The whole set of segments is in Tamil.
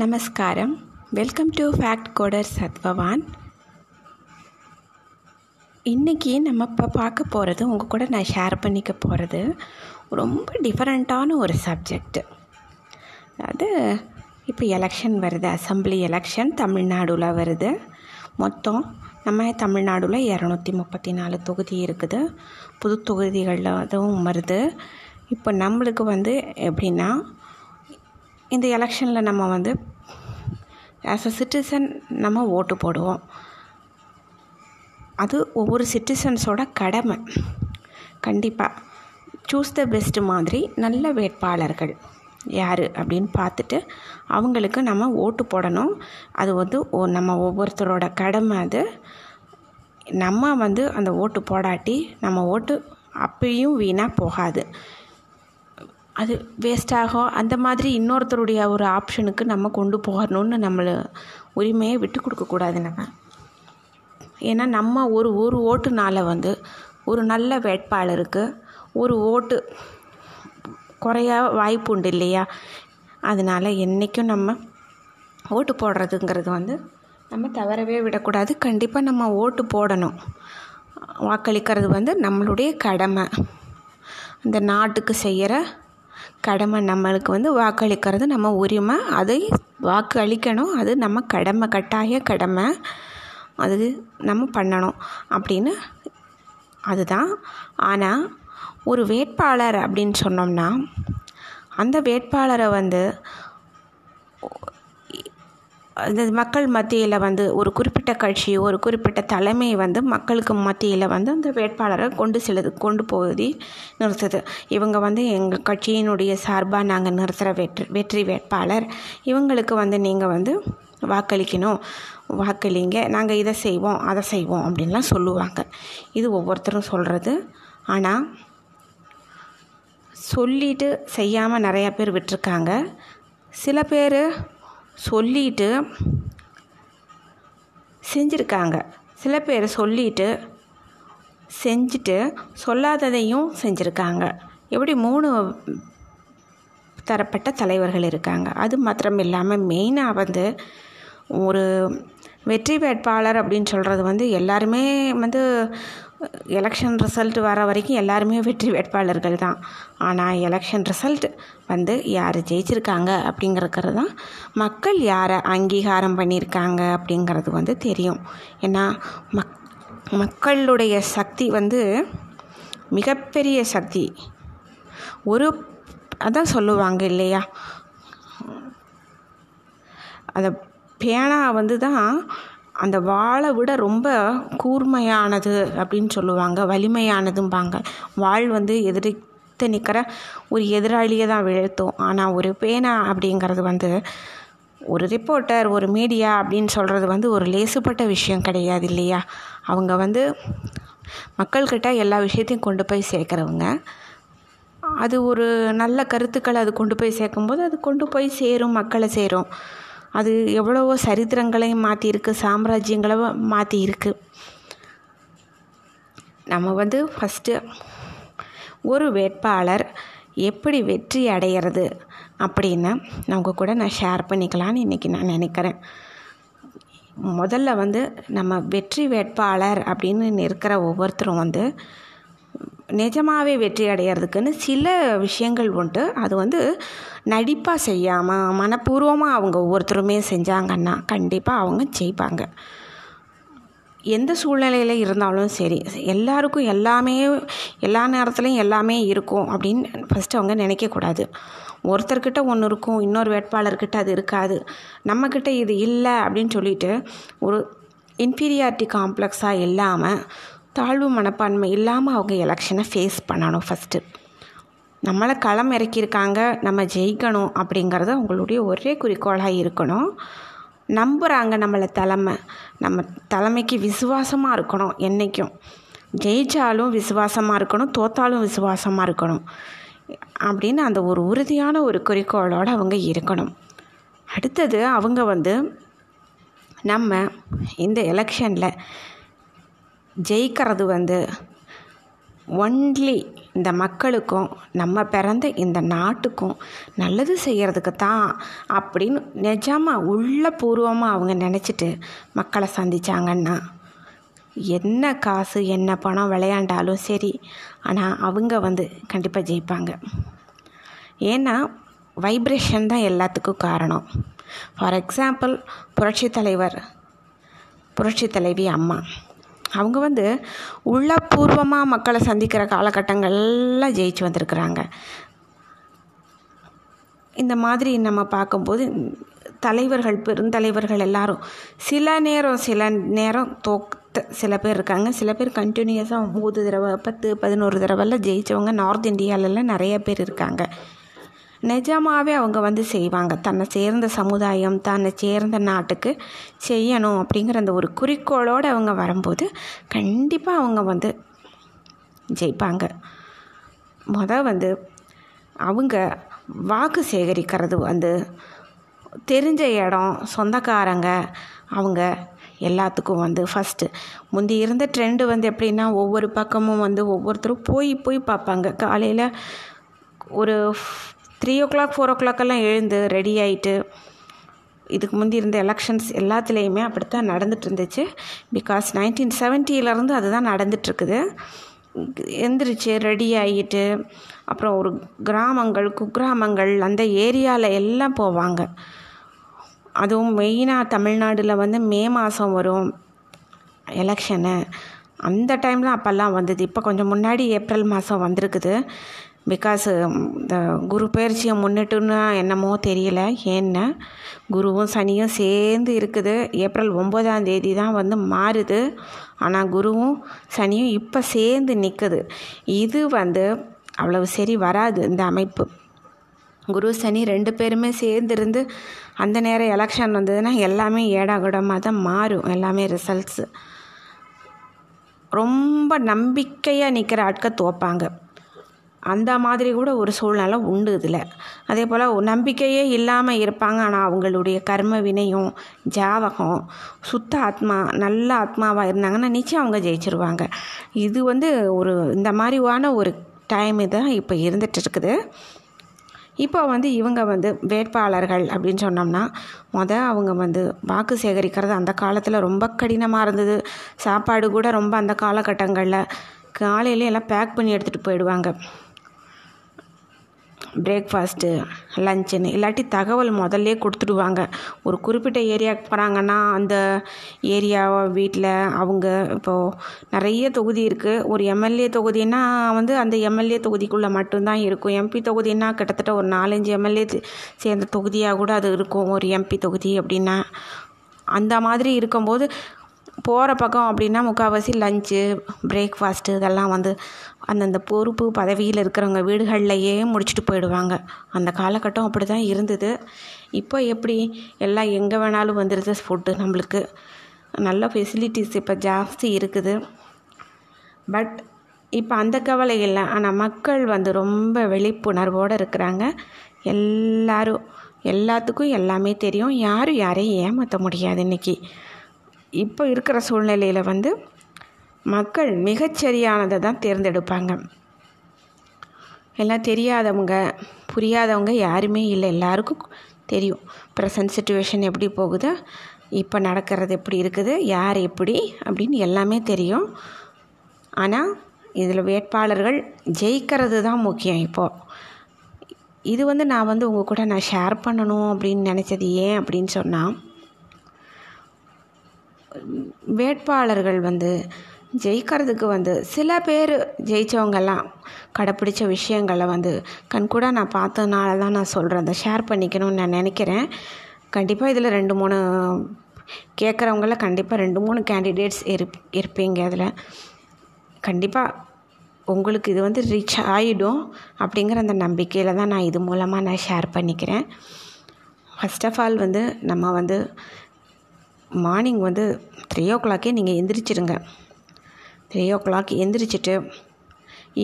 நமஸ்காரம் welcome to fact coder Sathvavan இன்றைக்கி நம்ம இப்போ பார்க்க போகிறது உங்கள் கூட நான் ஷேர் பண்ணிக்க போகிறது ரொம்ப டிஃப்ரெண்ட்டான ஒரு சப்ஜெக்ட் அது இப்போ எலெக்ஷன் வருது அசம்பிளி எலெக்ஷன் தமிழ்நாடுல வருது. மொத்தம் நம்ம தமிழ்நாடுல இரநூத்தி முப்பத்தி நாலு தொகுதி இருக்குது. புது தொகுதிகளில் அதுவும் வருது. இப்போ நம்மளுக்கு வந்து எப்படின்னா இந்த எலெக்ஷனில் நம்ம வந்து ஆஸ் அ சிட்டிசன் நம்ம ஓட்டு போடுவோம். அது ஒவ்வொரு சிட்டிசன்ஸோட கடமை. கண்டிப்பாக சூஸ் த பெஸ்ட்டு மாதிரி நல்ல வேட்பாளர்கள் யார் அப்படின்னு பார்த்துட்டு அவங்களுக்கு நம்ம ஓட்டு போடணும். அது வந்து ஒ- நம்ம ஒவ்வொருத்தரோட கடமை அது. நம்ம வந்து அந்த ஓட்டு போடாட்டி நம்ம ஓட்டு அப்பயும் வீணாக போகாது. அது வேஸ்டாகும் அந்த மாதிரி இன்னொருத்தருடைய ஒரு ஆப்ஷனுக்கு நம்ம கொண்டு போகணும்னு நம்மளை உரிமையை விட்டு கொடுக்கக்கூடாது நம்ம. ஏன்னா நம்ம ஒரு ஒரு ஓட்டுனால வந்து ஒரு நல்ல வேட்பாளருக்கு ஒரு ஓட்டு குறைய வாய்ப்பு உண்டு இல்லையா? அதனால் என்றைக்கும் நம்ம ஓட்டு போடுறதுங்கிறது வந்து நம்ம தவறவே விடக்கூடாது. கண்டிப்பாக நம்ம ஓட்டு போடணும். வாக்களிக்கிறது வந்து நம்மளுடைய கடமை. இந்த நாட்டுக்கு செய்கிற கடமை நம்மளுக்கு வந்து வாக்களிக்கிறது நம்ம உரிமை. அதை வாக்கு அளிக்கணும் அது நம்ம கடமை கட்டாய கடமை. அது நம்ம பண்ணணும் அப்படின்னு அதுதான். ஆனால் ஒரு வேட்பாளர் அப்படின்னு சொன்னோம்னா அந்த வேட்பாளரை வந்து அந்த மக்கள் மத்தியில் வந்து ஒரு குறிப்பிட்ட கட்சி ஒரு குறிப்பிட்ட தலைமை வந்து மக்களுக்கு மத்தியில் வந்து அந்த வேட்பாளரை கொண்டு செல்லுது கொண்டு போகுது நிறுத்துது. இவங்க வந்து எங்கள் கட்சியினுடைய சார்பாக நாங்கள் நிறுத்துகிற வெற்றி வெற்றி வேட்பாளர். இவங்களுக்கு வந்து நீங்கள் வந்து வாக்களிக்கணும். வாக்களிங்க நாங்கள் இதை செய்வோம் அதை செய்வோம் அப்படின்லாம் சொல்லுவாங்க. இது ஒவ்வொருத்தரும் சொல்கிறது ஆனால் சொல்லிட்டு செய்யாமல் நிறையா பேர் விட்டுருக்காங்க. சில பேர் சொல்லிட்டு செஞ்சுருக்காங்க. சில பேர் சொல்லிட்டு செஞ்சுட்டு சொல்லாததையும் செஞ்சுருக்காங்க. எப்படி மூணு தரப்பட்ட தலைவர்கள் இருக்காங்க? அது மாத்திரம் இல்லாமல் மெயினாக வந்து ஒரு வெற்றி வேட்பாளர் அப்படின்னு சொல்கிறது வந்து எல்லாருமே வந்து எலெக்ஷன் ரிசல்ட் வர வரைக்கும் எல்லாருமே வெற்றி வேட்பாளர்கள் தான். ஆனால் எலெக்ஷன் ரிசல்ட் வந்து யார் ஜெயிச்சிருக்காங்க அப்படிங்கிறது தான் மக்கள் யாரை அங்கீகாரம் பண்ணியிருக்காங்க அப்படிங்கிறது வந்து தெரியும். ஏன்னா மக் மக்களுடைய சக்தி வந்து மிகப்பெரிய சக்தி. ஒரு அதான் சொல்லுவாங்க இல்லையா? அந்த பேனா வந்து தான் அந்த வாளை விட ரொம்ப கூர்மையானது அப்படின்னு சொல்லுவாங்க வலிமையானதும்பாங்க. வாள் வந்து எதிர்த்து நிற்கிற ஒரு எதிராளியை தான் வீழ்த்தும். ஆனால் ஒரு பேனா அப்படிங்கிறது வந்து ஒரு ரிப்போர்ட்டர் ஒரு மீடியா அப்படின்னு சொல்கிறது வந்து ஒரு லேசுப்பட்ட விஷயம் கிடையாது இல்லையா? அவங்க வந்து மக்கள்கிட்ட எல்லா விஷயத்தையும் கொண்டு போய் சேர்க்குறவங்க. அது ஒரு நல்ல கருத்துக்களை அது கொண்டு போய் சேர்க்கும்போது அது கொண்டு போய் சேரும் மக்களை சேரும். அது எவ்வளவோ சரித்திரங்களையும் மாற்றியிருக்கு சாம்ராஜ்யங்களை மாற்றியிருக்கு நம்ம வந்து ஃபஸ்ட்டு ஒரு வேட்பாளர் எப்படி வெற்றி அடையிறது அப்படின்னு அவங்க கூட நான் ஷேர் பண்ணிக்கலான்னு இன்றைக்கி நான் நினைக்கிறேன். முதல்ல வந்து நம்ம வெற்றி வேட்பாளர் அப்படின்னு இருக்கிற ஒவ்வொருத்தரும் வந்து நிஜமாகவே வெற்றி அடையிறதுக்குன்னு சில விஷயங்கள் உண்டு. அது வந்து நடிப்பாக செய்யாமல் மனப்பூர்வமாக அவங்க ஒவ்வொருத்தருமே செஞ்சாங்கன்னா கண்டிப்பாக அவங்க ஜெயிப்பாங்க. எந்த சூழ்நிலையில் இருந்தாலும் சரி எல்லாருக்கும் எல்லாமே எல்லா நேரத்துலையும் எல்லாமே இருக்கும் அப்படின்னு ஃபஸ்ட்டு அவங்க நினைக்கக்கூடாது ஒருத்தர்கிட்ட ஒன்று இருக்கும் இன்னொரு வேட்பாளர்கிட்ட அது இருக்காது. நம்மக்கிட்ட இது இல்லை அப்படின்னு சொல்லிட்டு ஒரு இன்ஃபீரியாரிட்டி காம்ப்ளெக்ஸாக இல்லாமல் தாழ்வு மனப்பான்மை இல்லாமல் அவங்க எலெக்ஷனை ஃபேஸ் பண்ணணும் ஃபஸ்ட்டு நம்மளை களம் இறக்கியிருக்காங்க நம்ம ஜெயிக்கணும் அப்படிங்கிறது அவங்களுடைய ஒரே குறிக்கோளாக இருக்கணும். நம்புகிறாங்க நம்மளை தலைமை. நம்ம தலைமைக்கு விசுவாசமாக இருக்கணும் என்றைக்கும் ஜெயித்தாலும் விசுவாசமாக இருக்கணும் தோத்தாலும் விசுவாசமாக இருக்கணும் அப்படின்னு அந்த ஒரு உறுதியான ஒரு குறிக்கோளோடு அவங்க இருக்கணும். அடுத்தது அவங்க வந்து நம்ம இந்த எலெக்ஷனில் ஜெயிக்கிறது வந்து ஒன்லி இந்த மக்களுக்கும் நம்ம பிறந்த இந்த நாட்டுக்கும் நல்லது செய்கிறதுக்கு தான் அப்படின்னு நிஜமாக உள்ள பூர்வமாக அவங்க நினச்சிட்டு மக்களை சந்தித்தாங்கன்னா என்ன காசு என்ன பணம் விளையாண்டாலும் சரி ஆனால் அவங்க வந்து கண்டிப்பாக ஜெயிப்பாங்க. ஏன்னா வைப்ரேஷன் தான் எல்லாத்துக்கும் காரணம். ஃபார் எக்ஸாம்பிள் புரட்சி தலைவர் புரட்சி தலைவி அம்மா. அவங்க வந்து உள்ளபூர்வமாக மக்களை சந்திக்கிற காலகட்டங்கள்லாம் ஜெயிச்சு வந்திருக்கிறாங்க. இந்த மாதிரி நம்ம பார்க்கும்போது தலைவர்கள் பெருந்தலைவர்கள் எல்லாரும் சில நேரம் சில நேரம் தோத்த சில பேர் இருக்காங்க. சில பேர் கண்டினியூஸாக மூணு தடவை பத்து பதினோரு தடவைலாம் ஜெயித்தவங்க நார்த் இந்தியாவிலலாம் நிறைய பேர் இருக்காங்க. நிஜமாகவே அவங்க வந்து செய்வாங்க. தன்னை சேர்ந்த சமுதாயம் தன்னை சேர்ந்த நாட்டுக்கு செய்யணும் அப்படிங்கிற அந்த ஒரு குறிக்கோளோடு அவங்க வரும்போது கண்டிப்பாக அவங்க வந்து ஜெயிப்பாங்க. மொதல் வந்து அவங்க வாக்கு சேகரிக்கிறது வந்து தெரிஞ்ச இடம் சொந்தக்காரங்க அவங்க எல்லாத்துக்கும் வந்து ஃபஸ்ட்டு முந்தி இருந்த ட்ரெண்டு வந்து எப்படின்னா ஒவ்வொரு பக்கமும் வந்து ஒவ்வொருத்தரும் போய் போய் பார்ப்பாங்க. காலையில் ஒரு த்ரீ ஓ கிளாக் ஃபோர் ஓ கிளாக்கெல்லாம் எழுந்து ரெடி ஆகிட்டு இதுக்கு முந்தி இருந்த எலெக்ஷன்ஸ் எல்லாத்துலேயுமே அப்படித்தான் நடந்துட்டு இருந்துச்சு. பிகாஸ் நைன்டீன் செவன்ட்டியிலேருந்து அதுதான் நடந்துட்டுருக்குது. எந்திரிச்சு ரெடி ஆகிட்டு அப்புறம் ஒரு கிராமங்கள் குக்கிராமங்கள் அந்த ஏரியாவில் எல்லாம் போவாங்க. அதுவும் மெயினாக தமிழ்நாடில் வந்து மே மாதம் வரும் எலெக்ஷனு அந்த டைமில் அப்போல்லாம் வந்தது. இப்போ கொஞ்சம் முன்னாடி ஏப்ரல் மாதம் வந்திருக்குது. பிகாஸ் இந்த குரு பயிற்சியை முன்னிட்டுன்னு என்னமோ தெரியல. ஏன்னா குருவும் சனியும் சேர்ந்து இருக்குது. ஏப்ரல் ஒம்பதாம் தேதி தான் வந்து மாறுது. ஆனால் குருவும் சனியும் இப்போ சேர்ந்து நிற்குது இது வந்து அவ்வளவு சரி வராது இந்த அமைப்பு. குரு சனி ரெண்டு பேருமே சேர்ந்துருந்து அந்த நேரம் எலெக்ஷன் வந்ததுன்னா எல்லாமே ஏடாகுடமாக தான் மாறும். எல்லாமே ரிசல்ட்ஸு ரொம்ப நம்பிக்கையாக நிற்கிற ஆட்கள் தோப்பாங்க அந்த மாதிரி கூட ஒரு சூழ்நிலை உண்டு இதில். அதே போல் நம்பிக்கையே இல்லாமல் இருப்பாங்க. ஆனால் அவங்களுடைய கர்ம வினையும் ஜாவகம் சுத்த ஆத்மா நல்ல ஆத்மாவாக இருந்தாங்கன்னா நிச்சயம் அவங்க ஜெயிச்சிருவாங்க. இது வந்து ஒரு இந்த மாதிரியான ஒரு டைம் தான் இப்போ இருந்துகிட்டு இருக்குது. இப்போ வந்து இவங்க வந்து வேட்பாளர்கள் அப்படின்னு சொன்னோம்னா முத அவங்க வந்து வாக்கு சேகரிக்கிறது அந்த காலத்தில் ரொம்ப கடினமாக இருந்தது. சாப்பாடு கூட ரொம்ப அந்த காலகட்டங்களில். காலையில எல்லாம் பேக் பண்ணி எடுத்துகிட்டு போயிடுவாங்க. பிரேக்ஃபாஸ்ட்டு லஞ்சுன்னு இல்லாட்டி தகவல் முதல்லே கொடுத்துடுவாங்க. ஒரு குறிப்பிட்ட ஏரியாவுக்கு போகிறாங்கன்னா அந்த ஏரியா வீட்டில் அவங்க இப்போது நிறைய தொகுதி இருக்குது ஒரு எம்எல்ஏ தொகுதின்னா வந்து அந்த எம்எல்ஏ தொகுதிக்குள்ளே மட்டும்தான் இருக்கும். எம்பி தொகுதின்னா கிட்டத்தட்ட ஒரு நாலஞ்சு எம்எல்ஏ சேர்ந்த தொகுதியாக கூட அது இருக்கும். ஒரு எம்பி தொகுதி அப்படின்னா. அந்த மாதிரி இருக்கும்போது போகிற பக்கம் அப்படின்னா முக்கால்வாசி லஞ்சு பிரேக்ஃபாஸ்ட்டு இதெல்லாம் வந்து அந்தந்த பொறுப்பு பதவியில் இருக்கிறவங்க வீடுகள்லையே முடிச்சுட்டு போயிடுவாங்க. அந்த காலகட்டம் அப்படி தான் இருந்தது. இப்போ எப்படி எல்லாம் எங்கே வேணாலும் வந்துடுது ஃபுட்டு நம்மளுக்கு. நல்ல ஃபெசிலிட்டிஸ் இப்போ ஜாஸ்தி இருக்குது. பட் இப்போ அந்த கவலை இல்லை. ஆனால் மக்கள் வந்து ரொம்ப விழிப்புணர்வோடு இருக்கிறாங்க. எல்லாரும் எல்லாத்துக்கும் எல்லாமே தெரியும். யாரும் யாரையும் ஏமாற்ற முடியாது இன்றைக்கி இப்போ இருக்கிற சூழ்நிலையில் வந்து மக்கள் மிகச்சரியானதை தான் தேர்ந்தெடுப்பாங்க. எல்லாம் தெரியாதவங்க புரியாதவங்க யாருமே இல்லை. எல்லாருக்கும் தெரியும். ப்ரெசன்ட் சுச்சுவேஷன் எப்படி போகுது இப்போ நடக்கிறது எப்படி இருக்குது யார் எப்படி அப்படின்னு எல்லாமே தெரியும். ஆனால் இதில் வேட்பாளர்கள் ஜெயிக்கிறது தான் முக்கியம் இப்போது இது வந்து நான் வந்து உங்கள் கூட நான் ஷேர் பண்ணணும் அப்படின்னு நினச்சது ஏன் அப்படின்னு சொன்னால் வேட்பாளர்கள் வந்து ஜெயிக்கிறதுக்கு வந்து சில பேர் ஜெயித்தவங்கெல்லாம் கடைப்பிடிச்ச விஷயங்களை வந்து கண்கூட நான் பார்த்ததுனால தான் நான் சொல்கிறேன் அதை ஷேர் பண்ணிக்கணும்னு நான் நினைக்கிறேன். கண்டிப்பாக இதில் ரெண்டு மூணு கேட்குறவங்கள கண்டிப்பாக ரெண்டு மூணு கேண்டிடேட்ஸ் இருப் இருப்பீங்க அதில். கண்டிப்பாக உங்களுக்கு இது வந்து ரீச் ஆகிடும் அப்படிங்கிற அந்த நம்பிக்கையில் தான் நான் இது மூலமாக நான் ஷேர் பண்ணிக்கிறேன். ஃபஸ்ட் ஆஃப் ஆல் வந்து நம்ம வந்து மார்னிங் வந்து த்ரீ ஓ கிளாக்கே நீங்கள் எந்திரிச்சிருங்க. த்ரீ ஓ கிளாக் எந்திரிச்சிட்டு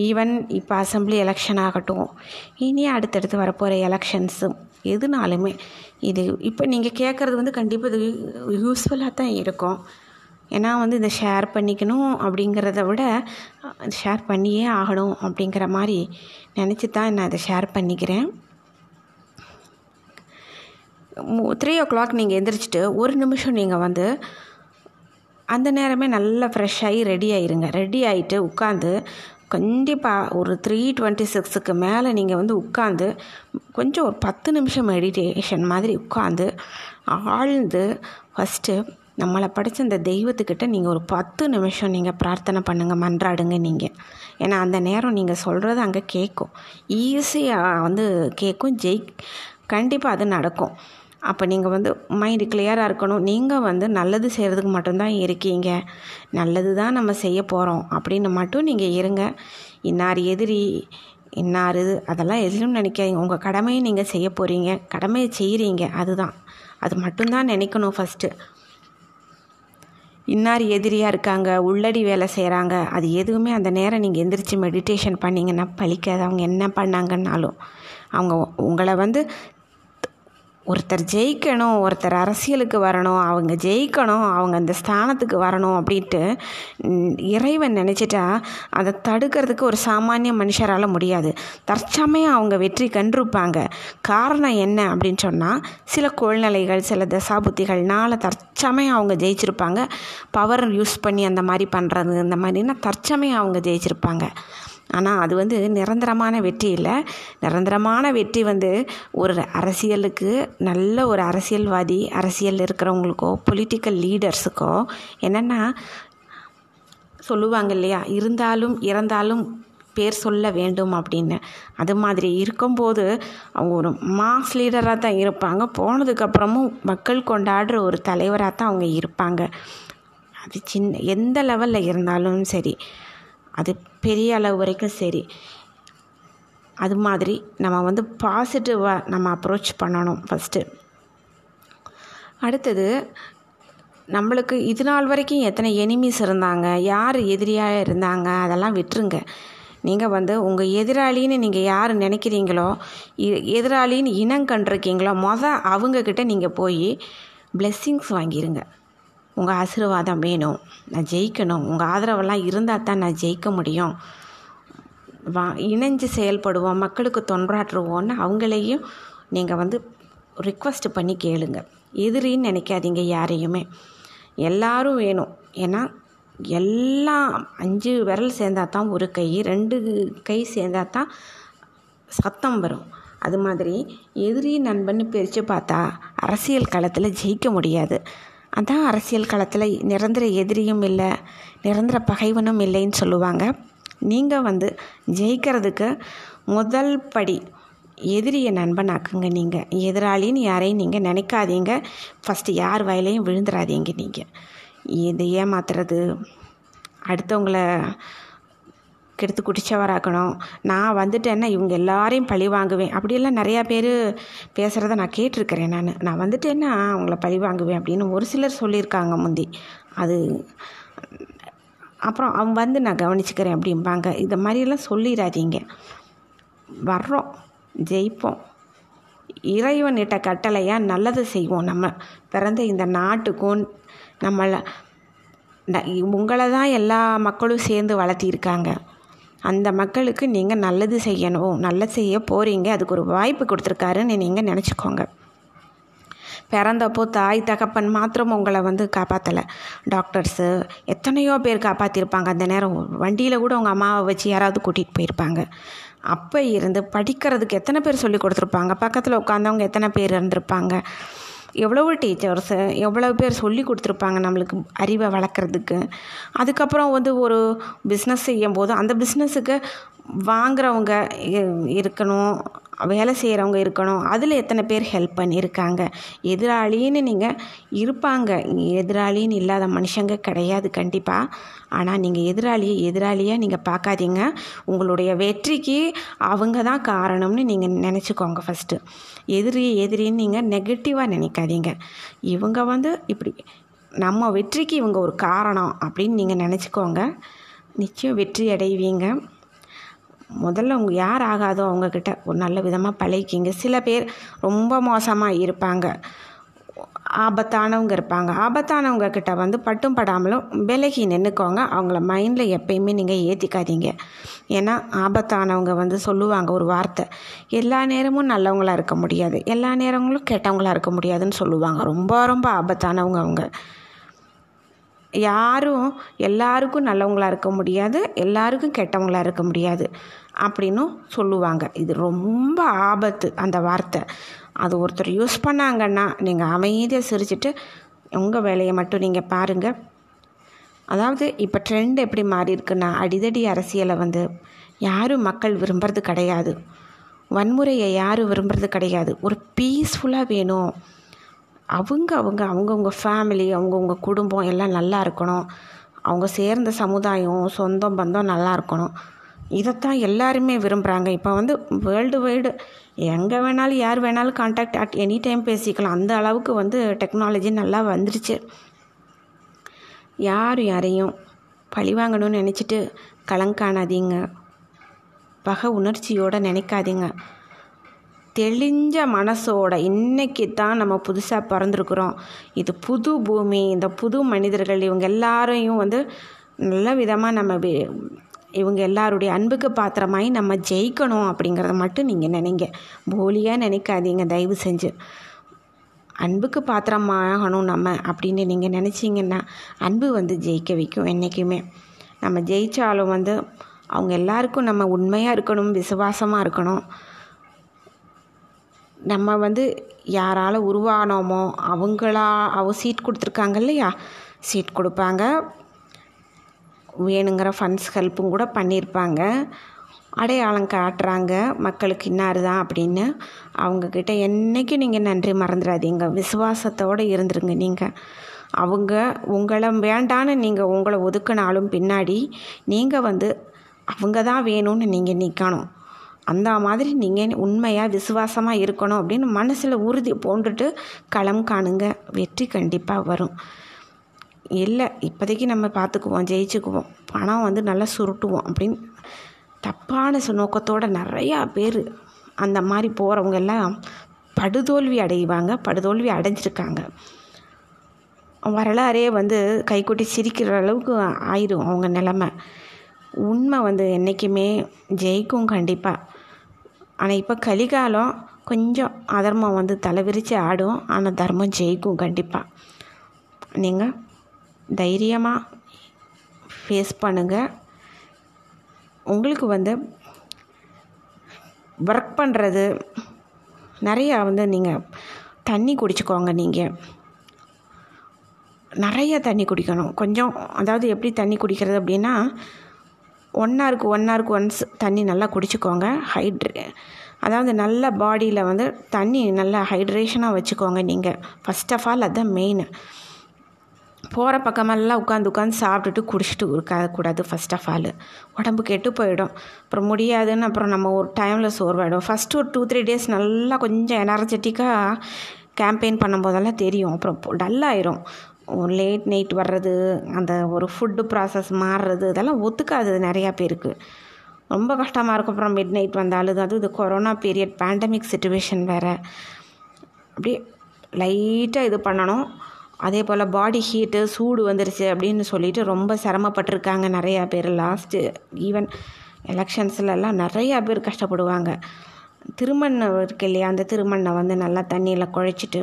ஈவன் இப்போ அசம்பிளி எலெக்ஷன் ஆகட்டும் இனி அடுத்தடுத்து வரப்போகிற எலெக்ஷன்ஸும் எதுனாலுமே இது இப்போ நீங்கள் கேட்குறது வந்து கண்டிப்பாக இது யூஸ்ஃபுல்லாக தான் இருக்கும். ஏன்னா வந்து இதை ஷேர் பண்ணிக்கணும் அப்படிங்கிறத விட ஷேர் பண்ணியே ஆகணும் அப்படிங்கிற மாதிரி நினச்சி தான் நான் அதை ஷேர் பண்ணிக்கிறேன். த்ரீ ஓ கிளாக் நீங்கள் எந்திரிச்சிட்டு ஒரு நிமிஷம் நீங்கள் வந்து அந்த நேரமே நல்லா ஃப்ரெஷ்ஷாகி ரெடி ஆயிருங்க. ரெடி ஆகிட்டு உட்காந்து கண்டிப்பாக ஒரு த்ரீ டுவெண்ட்டி சிக்ஸுக்கு மேலே நீங்கள் வந்து உட்காந்து கொஞ்சம் ஒரு பத்து நிமிஷம் மெடிடேஷன் மாதிரி உட்காந்து ஆழ்ந்து ஃபஸ்ட்டு நம்மளை படித்த இந்த தெய்வத்துக்கிட்ட நீங்கள் ஒரு பத்து நிமிஷம் நீங்கள் பிரார்த்தனை பண்ணுங்கள் மன்றாடுங்க நீங்கள் ஏன்னா அந்த நேரம் நீங்கள் சொல்கிறது அங்கே கேட்கும் ஈஸியாக வந்து கேட்கும் ஜெய் கண்டிப்பாக அது நடக்கும். அப்போ நீங்கள் வந்து மைண்டு கிளியராக இருக்கணும். நீங்கள் வந்து நல்லது செய்கிறதுக்கு மட்டும்தான் இருக்கீங்க. நல்லது தான் நம்ம செய்ய போகிறோம் அப்படின்னு மட்டும் நீங்கள் இருங்க. இன்னார் எதிரி இன்னார் இது அதெல்லாம் எதிரும் நினைக்காதீங்க. உங்கள் கடமையை நீங்கள் செய்ய போகிறீங்க கடமையை செய்கிறீங்க அதுதான். அது மட்டும்தான் நினைக்கணும் ஃபஸ்ட்டு இன்னார் எதிரியாக இருக்காங்க உள்ளடி வேலை செய்கிறாங்க அது எதுவுமே அந்த நேரம் நீங்கள் எந்திரிச்சு மெடிடேஷன் பண்ணிங்கன்னா பழிக்காது. அவங்க என்ன பண்ணாங்கன்னாலும். அவங்க உங்களை வந்து ஒருத்தர் ஜெயிக்கணும் ஒருத்தர் அரசியலுக்கு வரணும் அவங்க ஜெயிக்கணும் அவங்க அந்த ஸ்தானத்துக்கு வரணும் அப்படின்ட்டு இறைவன் நினச்சிட்டா அதை தடுக்கிறதுக்கு ஒரு சாமானிய மனுஷரால் முடியாது. தற்சமயம் அவங்க வெற்றி கண்டிருப்பாங்க. காரணம் என்ன அப்படின்னு சொன்னால் சில கோழ்நிலைகள் சில தசாபுத்திகள்னால தற்சமயம் அவங்க ஜெயிச்சிருப்பாங்க. பவர் யூஸ் பண்ணி அந்த மாதிரி பண்ணுறது இந்த மாதிரினா தற்சமயம் அவங்க ஜெயிச்சிருப்பாங்க. ஆனால் அது வந்து நிரந்தரமான வெற்றி இல்லை. நிரந்தரமான வெற்றி வந்து ஒரு அரசியலுக்கு நல்ல ஒரு அரசியல்வாதி அரசியல் இருக்கிறவங்களுக்கோ பொலிட்டிக்கல் லீடர்ஸுக்கோ என்னென்னா சொல்லுவாங்க இல்லையா? இருந்தாலும் இறந்தாலும் பேர் சொல்ல வேண்டும் அப்படின்னு. அது மாதிரி இருக்கும்போது அவங்க ஒரு மாஸ் லீடராக தான் இருப்பாங்க. போனதுக்கப்புறமும் மக்கள் கொண்டாடுற ஒரு தலைவராக தான் அவங்க இருப்பாங்க. அது சின்ன எந்த லெவலில் இருந்தாலும் சரி. அது பெரிய அளவு வரைக்கும் சரி. அது மாதிரி நம்ம வந்து பாசிட்டிவாக நம்ம அப்ரோச் பண்ணணும் ஃபஸ்ட்டு அடுத்தது நம்மளுக்கு இது நாள் வரைக்கும் எத்தனை எனிமீஸ் இருந்தாங்க யார் எதிரியாக இருந்தாங்க அதெல்லாம் விட்டுருங்க. நீங்கள் வந்து உங்கள் எதிராளின்னு நீங்கள் யார் நினைக்கிறீங்களோ எதிராளின்னு இனம் கண்டிருக்கீங்களோ மொதல் அவங்கக்கிட்ட நீங்கள் போய் பிளெஸ்ஸிங்ஸ் வாங்கிடுங்க உங்கள் ஆசீர்வாதம் வேணும். நான் ஜெயிக்கணும். உங்கள் ஆதரவெல்லாம் இருந்தால் தான் நான் ஜெயிக்க முடியும். வா இணைஞ்சு செயல்படுவோம். மக்களுக்கு தொன்றாற்றுவோன்னு அவங்களையும் நீங்கள் வந்து ரிக்வஸ்ட் பண்ணி கேளுங்க. எதிரின்னு நினைக்காதீங்க யாரையுமே. எல்லாரும் வேணும். ஏன்னா எல்லாம் அஞ்சு விரல் சேர்ந்தா தான் ஒரு கை ரெண்டு கை சேர்ந்தா தான் சத்தம் வரும். அது மாதிரி எதிரி நண்பன்னு பிரித்து பார்த்தா அரசியல் களத்தில் ஜெயிக்க முடியாது. அதான் அரசியல் களத்தில் நிரந்தர எதிரியும் இல்லை நிரந்தர பகைவனும் இல்லைன்னு சொல்லுவாங்க. நீங்கள் வந்து ஜெயிக்கிறதுக்கு முதல் படி எதிரியை நண்பனாக்குங்க நீங்கள் எதிராளின்னு யாரையும் நீங்கள் நினைக்காதீங்க. ஃபஸ்ட்டு யார் வயலையும் விழுந்துடாதீங்க நீங்கள் இதை ஏமாத்துறது அடுத்தவங்களை கெடுத்து குடிச்சவராக்கணும். நான் வந்துட்டேன்னா இவங்க எல்லாரையும் பழி வாங்குவேன். அப்படியெல்லாம் நிறையா பேர் பேசுகிறத நான் கேட்டிருக்கிறேன் நான். நான் வந்துட்டேன்னா அவங்கள பழி வாங்குவேன் அப்படின்னு ஒரு சிலர் சொல்லியிருக்காங்க முந்தி. அது அப்புறம் அவங்க வந்து நான் கவனிச்சுக்கிறேன் அப்படிம்பாங்க. இந்த மாதிரியெல்லாம் சொல்லிடாதீங்க. வர்றோம் ஜெயிப்போம். இறைவனிட்ட கட்டளையாக நல்லது செய்வோம் நம்ம. பிறந்த இந்த நாட்டுக்கும் நம்மளை உங்களை தான் எல்லா மக்களும் சேர்ந்து வளர்த்திருக்காங்க அந்த மக்களுக்கு நீங்கள் நல்லது செய்யணும் நல்லது செய்ய போகிறீங்க அதுக்கு ஒரு வாய்ப்பு கொடுத்துருக்காருன்னு நீங்கள் நினச்சிக்கோங்க. பிறந்தப்போ தாய் தகப்பன் மாத்திரம் உங்களை வந்து காப்பாற்றலை டாக்டர்ஸு எத்தனையோ பேர் காப்பாற்றிருப்பாங்க அந்த நேரம் வண்டியில் கூட உங்கள் அம்மாவை வச்சு யாராவது கூட்டிகிட்டு போயிருப்பாங்க. அப்போ இருந்து படிக்கிறதுக்கு எத்தனை பேர் சொல்லி கொடுத்துருப்பாங்க? பக்கத்தில் உட்காந்தவங்க எத்தனை பேர் இருந்திருப்பாங்க? எவ்வளவோ டீச்சர்ஸு எவ்வளோ பேர் சொல்லி கொடுத்துருப்பாங்க நம்மளுக்கு அறிவை வளர்க்குறதுக்கு. அதுக்கப்புறம் வந்து ஒரு பிஸ்னஸ் செய்யும் போது அந்த பிஸ்னஸுக்கு வாங்குறவங்க இருக்கணும் வேலை செய்கிறவங்க இருக்கணும். அதில் எத்தனை பேர் ஹெல்ப் பண்ணியிருக்காங்க? எதிராளின்னு நீங்கள் இருப்பாங்க. எதிராளின்னு இல்லாத மனுஷங்க கிடையாது கண்டிப்பாக ஆனால் நீங்கள் எதிராளியை எதிராளியாக நீங்கள் பார்க்காதீங்க. உங்களுடைய வெற்றிக்கு அவங்க தான் காரணம்னு நீங்கள் நினச்சிக்கோங்க ஃபஸ்ட்டு எதிரி எதிரின்னு நீங்கள் நெகட்டிவாக நினைக்காதீங்க. இவங்க வந்து இப்படி நம்ம வெற்றிக்கு இவங்க ஒரு காரணம் அப்படின்னு நீங்கள் நினச்சிக்கோங்க. நிச்சயம் வெற்றி அடைவீங்க. முதல்ல அவங்க யார் ஆகாதோ அவங்கக்கிட்ட ஒரு நல்ல விதமாக பழகிக்கிங்க. சில பேர் ரொம்ப மோசமாக இருப்பாங்க. ஆபத்தானவங்க இருப்பாங்க. ஆபத்தானவங்க கிட்ட வந்து பட்டும் படாமலும் விலகி நின்றுக்கோங்க அவங்கள மைண்டில் எப்பயுமே நீங்கள் ஏற்றிக்காதீங்க ஏன்னா ஆபத்தானவங்க வந்து சொல்லுவாங்க ஒரு வார்த்தை. எல்லா நேரமும் நல்லவங்களா இருக்க முடியாது. எல்லா நேரங்களும் கெட்டவங்களா இருக்க முடியாதுன்னு சொல்லுவாங்க. ரொம்ப ரொம்ப ஆபத்தானவங்க அவங்க. யாரும் எல்லாருக்கும் நல்லவங்களாக இருக்க முடியாது. எல்லாருக்கும் கெட்டவங்களாக இருக்க முடியாது அப்படின்னும் சொல்லுவாங்க. இது ரொம்ப ஆபத்து அந்த வார்த்தை. அது ஒருத்தர் யூஸ் பண்ணாங்கன்னா நீங்கள் அமைதியாக சிரிச்சிட்டு உங்கள் வேலையை மட்டும் நீங்கள் பாருங்கள் அதாவது இப்போ ட்ரெண்ட் எப்படி மாறி இருக்குன்னா அடிதடி அரசியலை வந்து யாரும் மக்கள் விரும்புறது கிடையாது. வன்முறையை யாரும் விரும்புறது கிடையாது. ஒரு பீஸ்ஃபுல்லாக வேணும். அவங்க அவங்க அவங்கவுங்க ஃபேமிலி அவங்கவுங்க குடும்பம் எல்லாம் நல்லா இருக்கணும். அவங்க சேர்ந்த சமுதாயம் சொந்தம் பந்தம் நல்லா இருக்கணும். இதைத்தான் எல்லாருமே விரும்புகிறாங்க இப்போ வந்து வேர்ல்டு வைடு எங்கே வேணாலும் யார் வேணாலும் காண்டாக்ட் அட் எனி டைம் பேசிக்கலாம். அந்த அளவுக்கு வந்து டெக்னாலஜி நல்லா வந்துருச்சு. யார் யாரையும் பழி வாங்கணும்னு நினச்சிட்டு கலங்காணாதீங்க பகை உணர்ச்சியோடு நினைக்காதீங்க. தெளிஞ்ச மனசோட இன்னைக்கு தான் நம்ம புதுசாக பிறந்திருக்கிறோம். இது புது பூமி இந்த புது மனிதர்கள் இவங்க எல்லாரையும் வந்து நல்ல விதமாக நம்ம இவங்க எல்லாருடைய அன்புக்கு பாத்திரமாயி நம்ம ஜெயிக்கணும் அப்படிங்கிறத மட்டும் நீங்கள் நினைங்க. போலியாக நினைக்காதீங்க தயவு செஞ்சு. அன்புக்கு பாத்திரமாகணும் நம்ம அப்படின்னு நீங்கள் நினச்சிங்கன்னா அன்பு வந்து ஜெயிக்க வைக்கும் என்றைக்குமே நம்ம ஜெயித்தாலும் வந்து அவங்க எல்லாருக்கும் நம்ம உண்மையாக இருக்கணும் விசுவாசமாக இருக்கணும். நம்ம வந்து யாரால் உருவானோமோ அவங்களா அவ சீட் கொடுத்துருக்காங்க இல்லையா? சீட் கொடுப்பாங்க. வேணுங்கிற ஃபண்ட்ஸ் ஹெல்ப்பும் கூட பண்ணியிருப்பாங்க அடையாளம் காட்டுறாங்க. மக்களுக்கு இன்னார் தான் அப்படின்னு அவங்கக்கிட்ட என்றைக்கும் நீங்கள் நன்றி மறந்துடாதீங்க. விசுவாசத்தோடு இருந்துருங்க நீங்கள் அவங்க உங்களை வேண்டான்னு நீங்கள் உங்களை ஒதுக்கினாலும் பின்னாடி நீங்கள் வந்து அவங்க தான் வேணும்னு நீங்கள் நிற்கணும் அந்த மாதிரி நீங்கள் உண்மையாக விசுவாசமாக இருக்கணும் அப்படின்னு மனசில் உறுதி போட்டுட்டு களம் காணுங்க. வெற்றி கண்டிப்பாக வரும். இல்லை இப்போதைக்கு நம்ம பார்த்துக்குவோம் ஜெயிச்சுக்குவோம். பணம் வந்து நல்லா சுருட்டுவோம் அப்படின்னு தப்பான நோக்கத்தோட நிறையா பேர் அந்த மாதிரி போகிறவங்க எல்லாம் படுதோல்வி அடைவாங்க படுதோல்வி அடைஞ்சிருக்காங்க. வரலாறே வந்து கைகொட்டி சிரிக்கிற அளவுக்கு ஆயிடும் அவங்க நிலமை. உண்மை வந்து என்றைக்குமே ஜெயிக்கும் கண்டிப்பாக ஆனால் இப்போ கலிகாலம் கொஞ்சம் அதர்மம் வந்து தலைவிரித்து ஆடும் ஆனால் தர்மம் ஜெயிக்கும் கண்டிப்பாக நீங்கள் தைரியமாக ஃபேஸ் பண்ணுங்கள் உங்களுக்கு வந்து ஒர்க் பண்ணுறது நிறையா வந்து நீங்கள் தண்ணி குடிச்சுக்கோங்க நீங்கள் நிறைய தண்ணி குடிக்கணும். கொஞ்சம் அதாவது எப்படி தண்ணி குடிக்கிறது அப்படின்னா ஒன் ஹவருக்கு ஒன் ஹவருக்கு ஒன்ஸ் தண்ணி நல்லா குடிச்சுக்கோங்க. ஹைட்ரே அதாவது நல்ல பாடியில் வந்து தண்ணி நல்லா ஹைட்ரேஷனாக வச்சுக்கோங்க நீங்கள் ஃபஸ்ட் ஆஃப் ஆல் அதுதான் மெயின் போகிற பக்கமெல்லாம் உட்காந்து உட்காந்து சாப்பிட்டுட்டு குடிச்சிட்டு இருக்கக்கூடாது ஃபஸ்ட் ஆஃப் ஆல் உடம்பு கெட்டு போயிடும். அப்புறம் முடியாதுன்னு அப்புறம் நம்ம ஒரு டைமில் சோர்வாயிடும் ஃபஸ்ட்டு ஒரு டூ த்ரீ டேஸ் நல்லா கொஞ்சம் எனர்ஜெட்டிக்காக கேம்பெயின் பண்ணும்போதெல்லாம் தெரியும். அப்புறம் டல்லாயிரும் லேட் நைட் வர்றது அந்த ஒரு ஃபுட்டு ப்ராசஸ் மாறுறது இதெல்லாம் ஒத்துக்காது நிறையா பேருக்கு. ரொம்ப கஷ்டமாக இருக்கும். அப்புறம் மிட் நைட் வந்தாலும் அது இது கொரோனா பீரியட் பேண்டமிக் சுச்சுவேஷன் வேறு. அப்படியே லைட்டாக இது பண்ணணும். அதே போல் பாடி ஹீட்டு சூடு வந்துருச்சு அப்படின்னு சொல்லிட்டு ரொம்ப சிரமப்பட்டிருக்காங்க நிறையா பேர். லாஸ்ட்டு ஈவன் எலெக்ஷன்ஸ்லலாம் நிறையா பேர் கஷ்டப்படுவாங்க. திருமண்ணை இருக்கு இல்லையா அந்த திருமண்ணை வந்து நல்லா தண்ணியில் குழைச்சிட்டு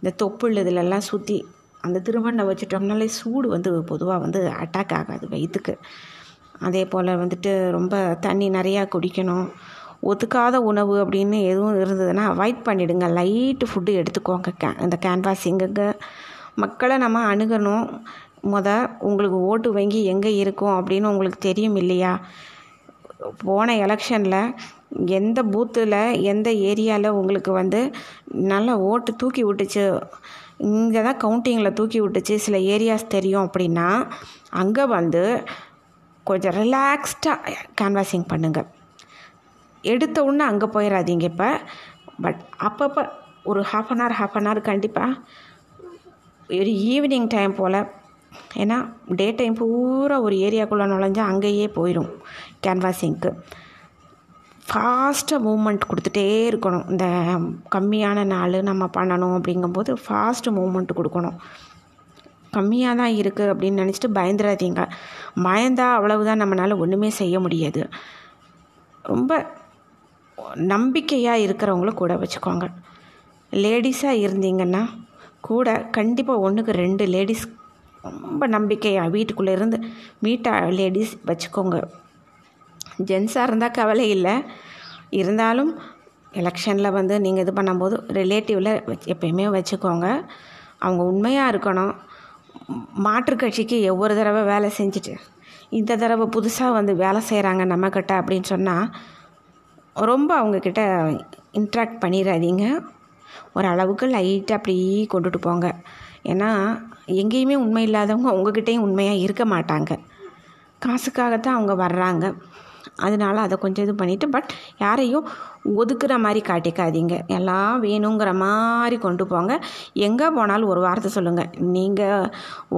இந்த தொப்புள் இதிலெல்லாம் சுற்றி அந்த திருமண்ணை வச்சுட்டோம்னாலே சூடு வந்து பொதுவாக வந்து அட்டாக் ஆகாது வயிற்றுக்கு அதே போல் வந்துட்டு ரொம்ப தண்ணி நிறையா குடிக்கணும். ஒத்துக்காத உணவு அப்படின்னு எதுவும் இருந்ததுன்னா அவாய்ட் பண்ணிவிடுங்க லைட்டு ஃபுட்டு எடுத்துக்கோங்க. கே இந்த கேன்வாசிங்குங்க மக்களை நம்ம அணுகணும். முத உங்களுக்கு ஓட்டு வங்கி எங்கே இருக்கும் அப்படின்னு உங்களுக்கு தெரியும் இல்லையா? போன எலெக்ஷனில் எந்த பூத்தில் எந்த ஏரியாவில் உங்களுக்கு வந்து நல்ல ஓட்டு தூக்கி விட்டுச்சு? இங்கே தான் கவுண்டிங்கில் தூக்கி விட்டுச்சு. சில ஏரியாஸ் தெரியும் அப்படின்னா அங்கே வந்து கொஞ்சம் ரிலாக்ஸ்டாக கேன்வாசிங் பண்ணுங்கள் எடுத்த உடனே அங்கே போயிடாதீங்க இப்போ. பட் அப்பப்போ ஒரு half an hour half an hour கண்டிப்பாக ஒரு ஈவினிங் டைம் போல். ஏன்னா டே டைம் பூரா ஒரு ஏரியாக்குள்ளே நுழைஞ்சா அங்கேயே போயிடும் கேன்வாசிங்க்கு ஃபாஸ்ட்டாக மூமெண்ட் கொடுத்துட்டே இருக்கணும். இந்த கம்மியான நாள் நம்ம பண்ணணும் அப்படிங்கும்போது ஃபாஸ்ட்டு மூமெண்ட் கொடுக்கணும். கம்மியாக தான் இருக்குது அப்படின்னு நினச்சிட்டு பயந்துடாதீங்க பயந்தா அவ்வளவுதான் நம்மளால் ஒன்றுமே செய்ய முடியாது. ரொம்ப நம்பிக்கையாக இருக்கிறவங்கள கூட வச்சுக்கோங்க. லேடிஸாக இருந்தீங்கன்னா கூட கண்டிப்பாக ஒன்றுக்கு ரெண்டு லேடிஸ் ரொம்ப நம்பிக்கையாக வீட்டுக்குள்ளே இருந்து மீட்டா லேடிஸ் வச்சுக்கோங்க. ஜென்ஸாக இருந்தால் கவலை இல்லை. இருந்தாலும் எலெக்ஷனில் வந்து நீங்கள் இது பண்ணும்போது ரிலேட்டிவில் வச்சு எப்பயுமே வச்சுக்கோங்க. அவங்க உண்மையாக இருக்கணும். மாற்றுக் கட்சிக்கு ஒவ்வொரு தடவை வேலை செஞ்சுட்டு இந்த தடவை புதுசாக வந்து வேலை செய்கிறாங்க நம்மக்கிட்ட அப்படின்னு சொன்னால் ரொம்ப அவங்கக்கிட்ட இன்ட்ராக்ட் பண்ணிடாதீங்க ஒரு அளவுக்கு லைட்டாக அப்படி கொண்டுட்டு போங்க. ஏன்னா எங்கேயுமே உண்மை இல்லாதவங்க உங்ககிட்டேயும் உண்மையாக இருக்க மாட்டாங்க. காசுக்காகத்தான் அவங்க வர்றாங்க. அதனால அதை கொஞ்சம் இது பண்ணிவிட்டு பட் யாரையும் ஒதுக்குற மாதிரி காட்டிக்காதீங்க. எல்லாம் வேணுங்கிற மாதிரி கொண்டு போங்க. எங்கே போனாலும் ஒரு வார்த்தை சொல்லுங்கள் நீங்கள்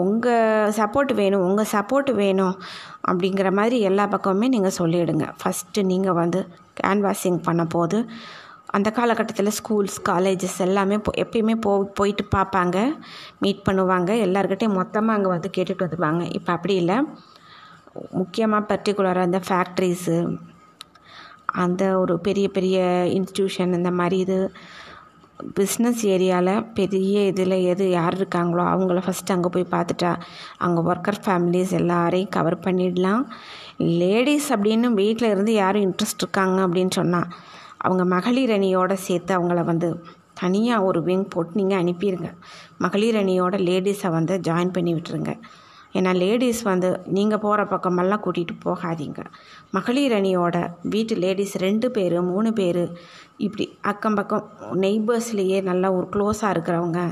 உங்கள் சப்போர்ட் வேணும் உங்கள் சப்போர்ட் வேணும் அப்படிங்கிற மாதிரி எல்லா பக்கமுமே நீங்கள் சொல்லிவிடுங்க ஃபஸ்ட்டு நீங்கள் வந்து கேன்வாசிங் பண்ண போது அந்த காலகட்டத்தில் ஸ்கூல்ஸ் காலேஜஸ் எல்லாமே போ எப்பயுமே போ போயிட்டு பார்ப்பாங்க மீட் பண்ணுவாங்க. எல்லாருக்கிட்டையும் மொத்தமாக அங்கே வந்து கேட்டுட்டு வந்துடுவாங்க இப்போ அப்படி இல்லை. முக்கியமாக பர்டிகுலராக இந்த ஃபேக்ட்ரிஸு அந்த ஒரு பெரிய பெரிய இன்ஸ்டியூஷன் இந்த மாதிரி இது பிஸ்னஸ் ஏரியாவில் பெரிய இதில் எது யார் இருக்காங்களோ அவங்கள ஃபஸ்ட்டு அங்கே போய் பார்த்துட்டா அங்கே ஒர்க்கர் ஃபேமிலிஸ் எல்லாரையும் கவர் பண்ணிடலாம். லேடிஸ் அப்படின்னு வீட்டில் இருந்து யாரும் இன்ட்ரெஸ்ட் இருக்காங்க அப்படின்னு சொன்னால் அவங்க மகளிர் அணியோடு சேர்த்து அவங்கள வந்து தனியாக ஒரு விங் போட்டு நீங்கள் அனுப்பிடுங்க மகளிர் அணியோட லேடிஸை வந்து ஜாயின் பண்ணி விட்டுருங்க. ஏன்னா லேடிஸ் வந்து நீங்கள் போகிற பக்கமெல்லாம் கூட்டிகிட்டு போகாதீங்க. மகளிர் அணியோட வீட்டு லேடிஸ் ரெண்டு பேர் மூணு பேர் இப்படி அக்கம் பக்கம் நெய்பர்ஸ்லேயே நல்லா ஒரு க்ளோஸாக இருக்கிறவங்க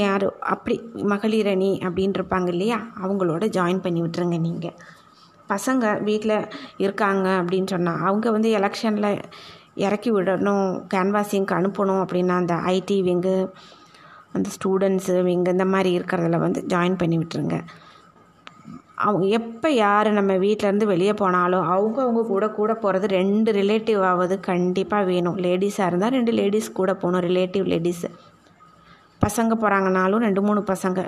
யார் அப்படி மகளிர் அணி அப்படின்னு இருப்பாங்க இல்லையா? அவங்களோட ஜாயின் பண்ணி விட்டுருங்க நீங்கள் பசங்க வீட்டில் இருக்காங்க அப்படின்னு சொன்னால் அவங்க வந்து எலெக்ஷனில் இறக்கி விடணும் கேன்வாசிங்க்கு அனுப்பணும் அப்படின்னா அந்த ஐடி விங்கு அந்த ஸ்டூடெண்ட்ஸு விங்கு இந்த மாதிரி இருக்கிறதுல வந்து ஜாயின் பண்ணி விட்டுருங்க. அவங்க எப்போ யார் நம்ம வீட்டிலேருந்து வெளியே போனாலும் அவங்க அவங்க கூட கூட போகிறது ரெண்டு ரிலேட்டிவ் ஆகுது கண்டிப்பாக வேணும். லேடிஸாக இருந்தால் ரெண்டு லேடிஸ் கூட போகணும் ரிலேட்டிவ் லேடிஸு பசங்க போகிறாங்கனாலும் ரெண்டு மூணு பசங்க.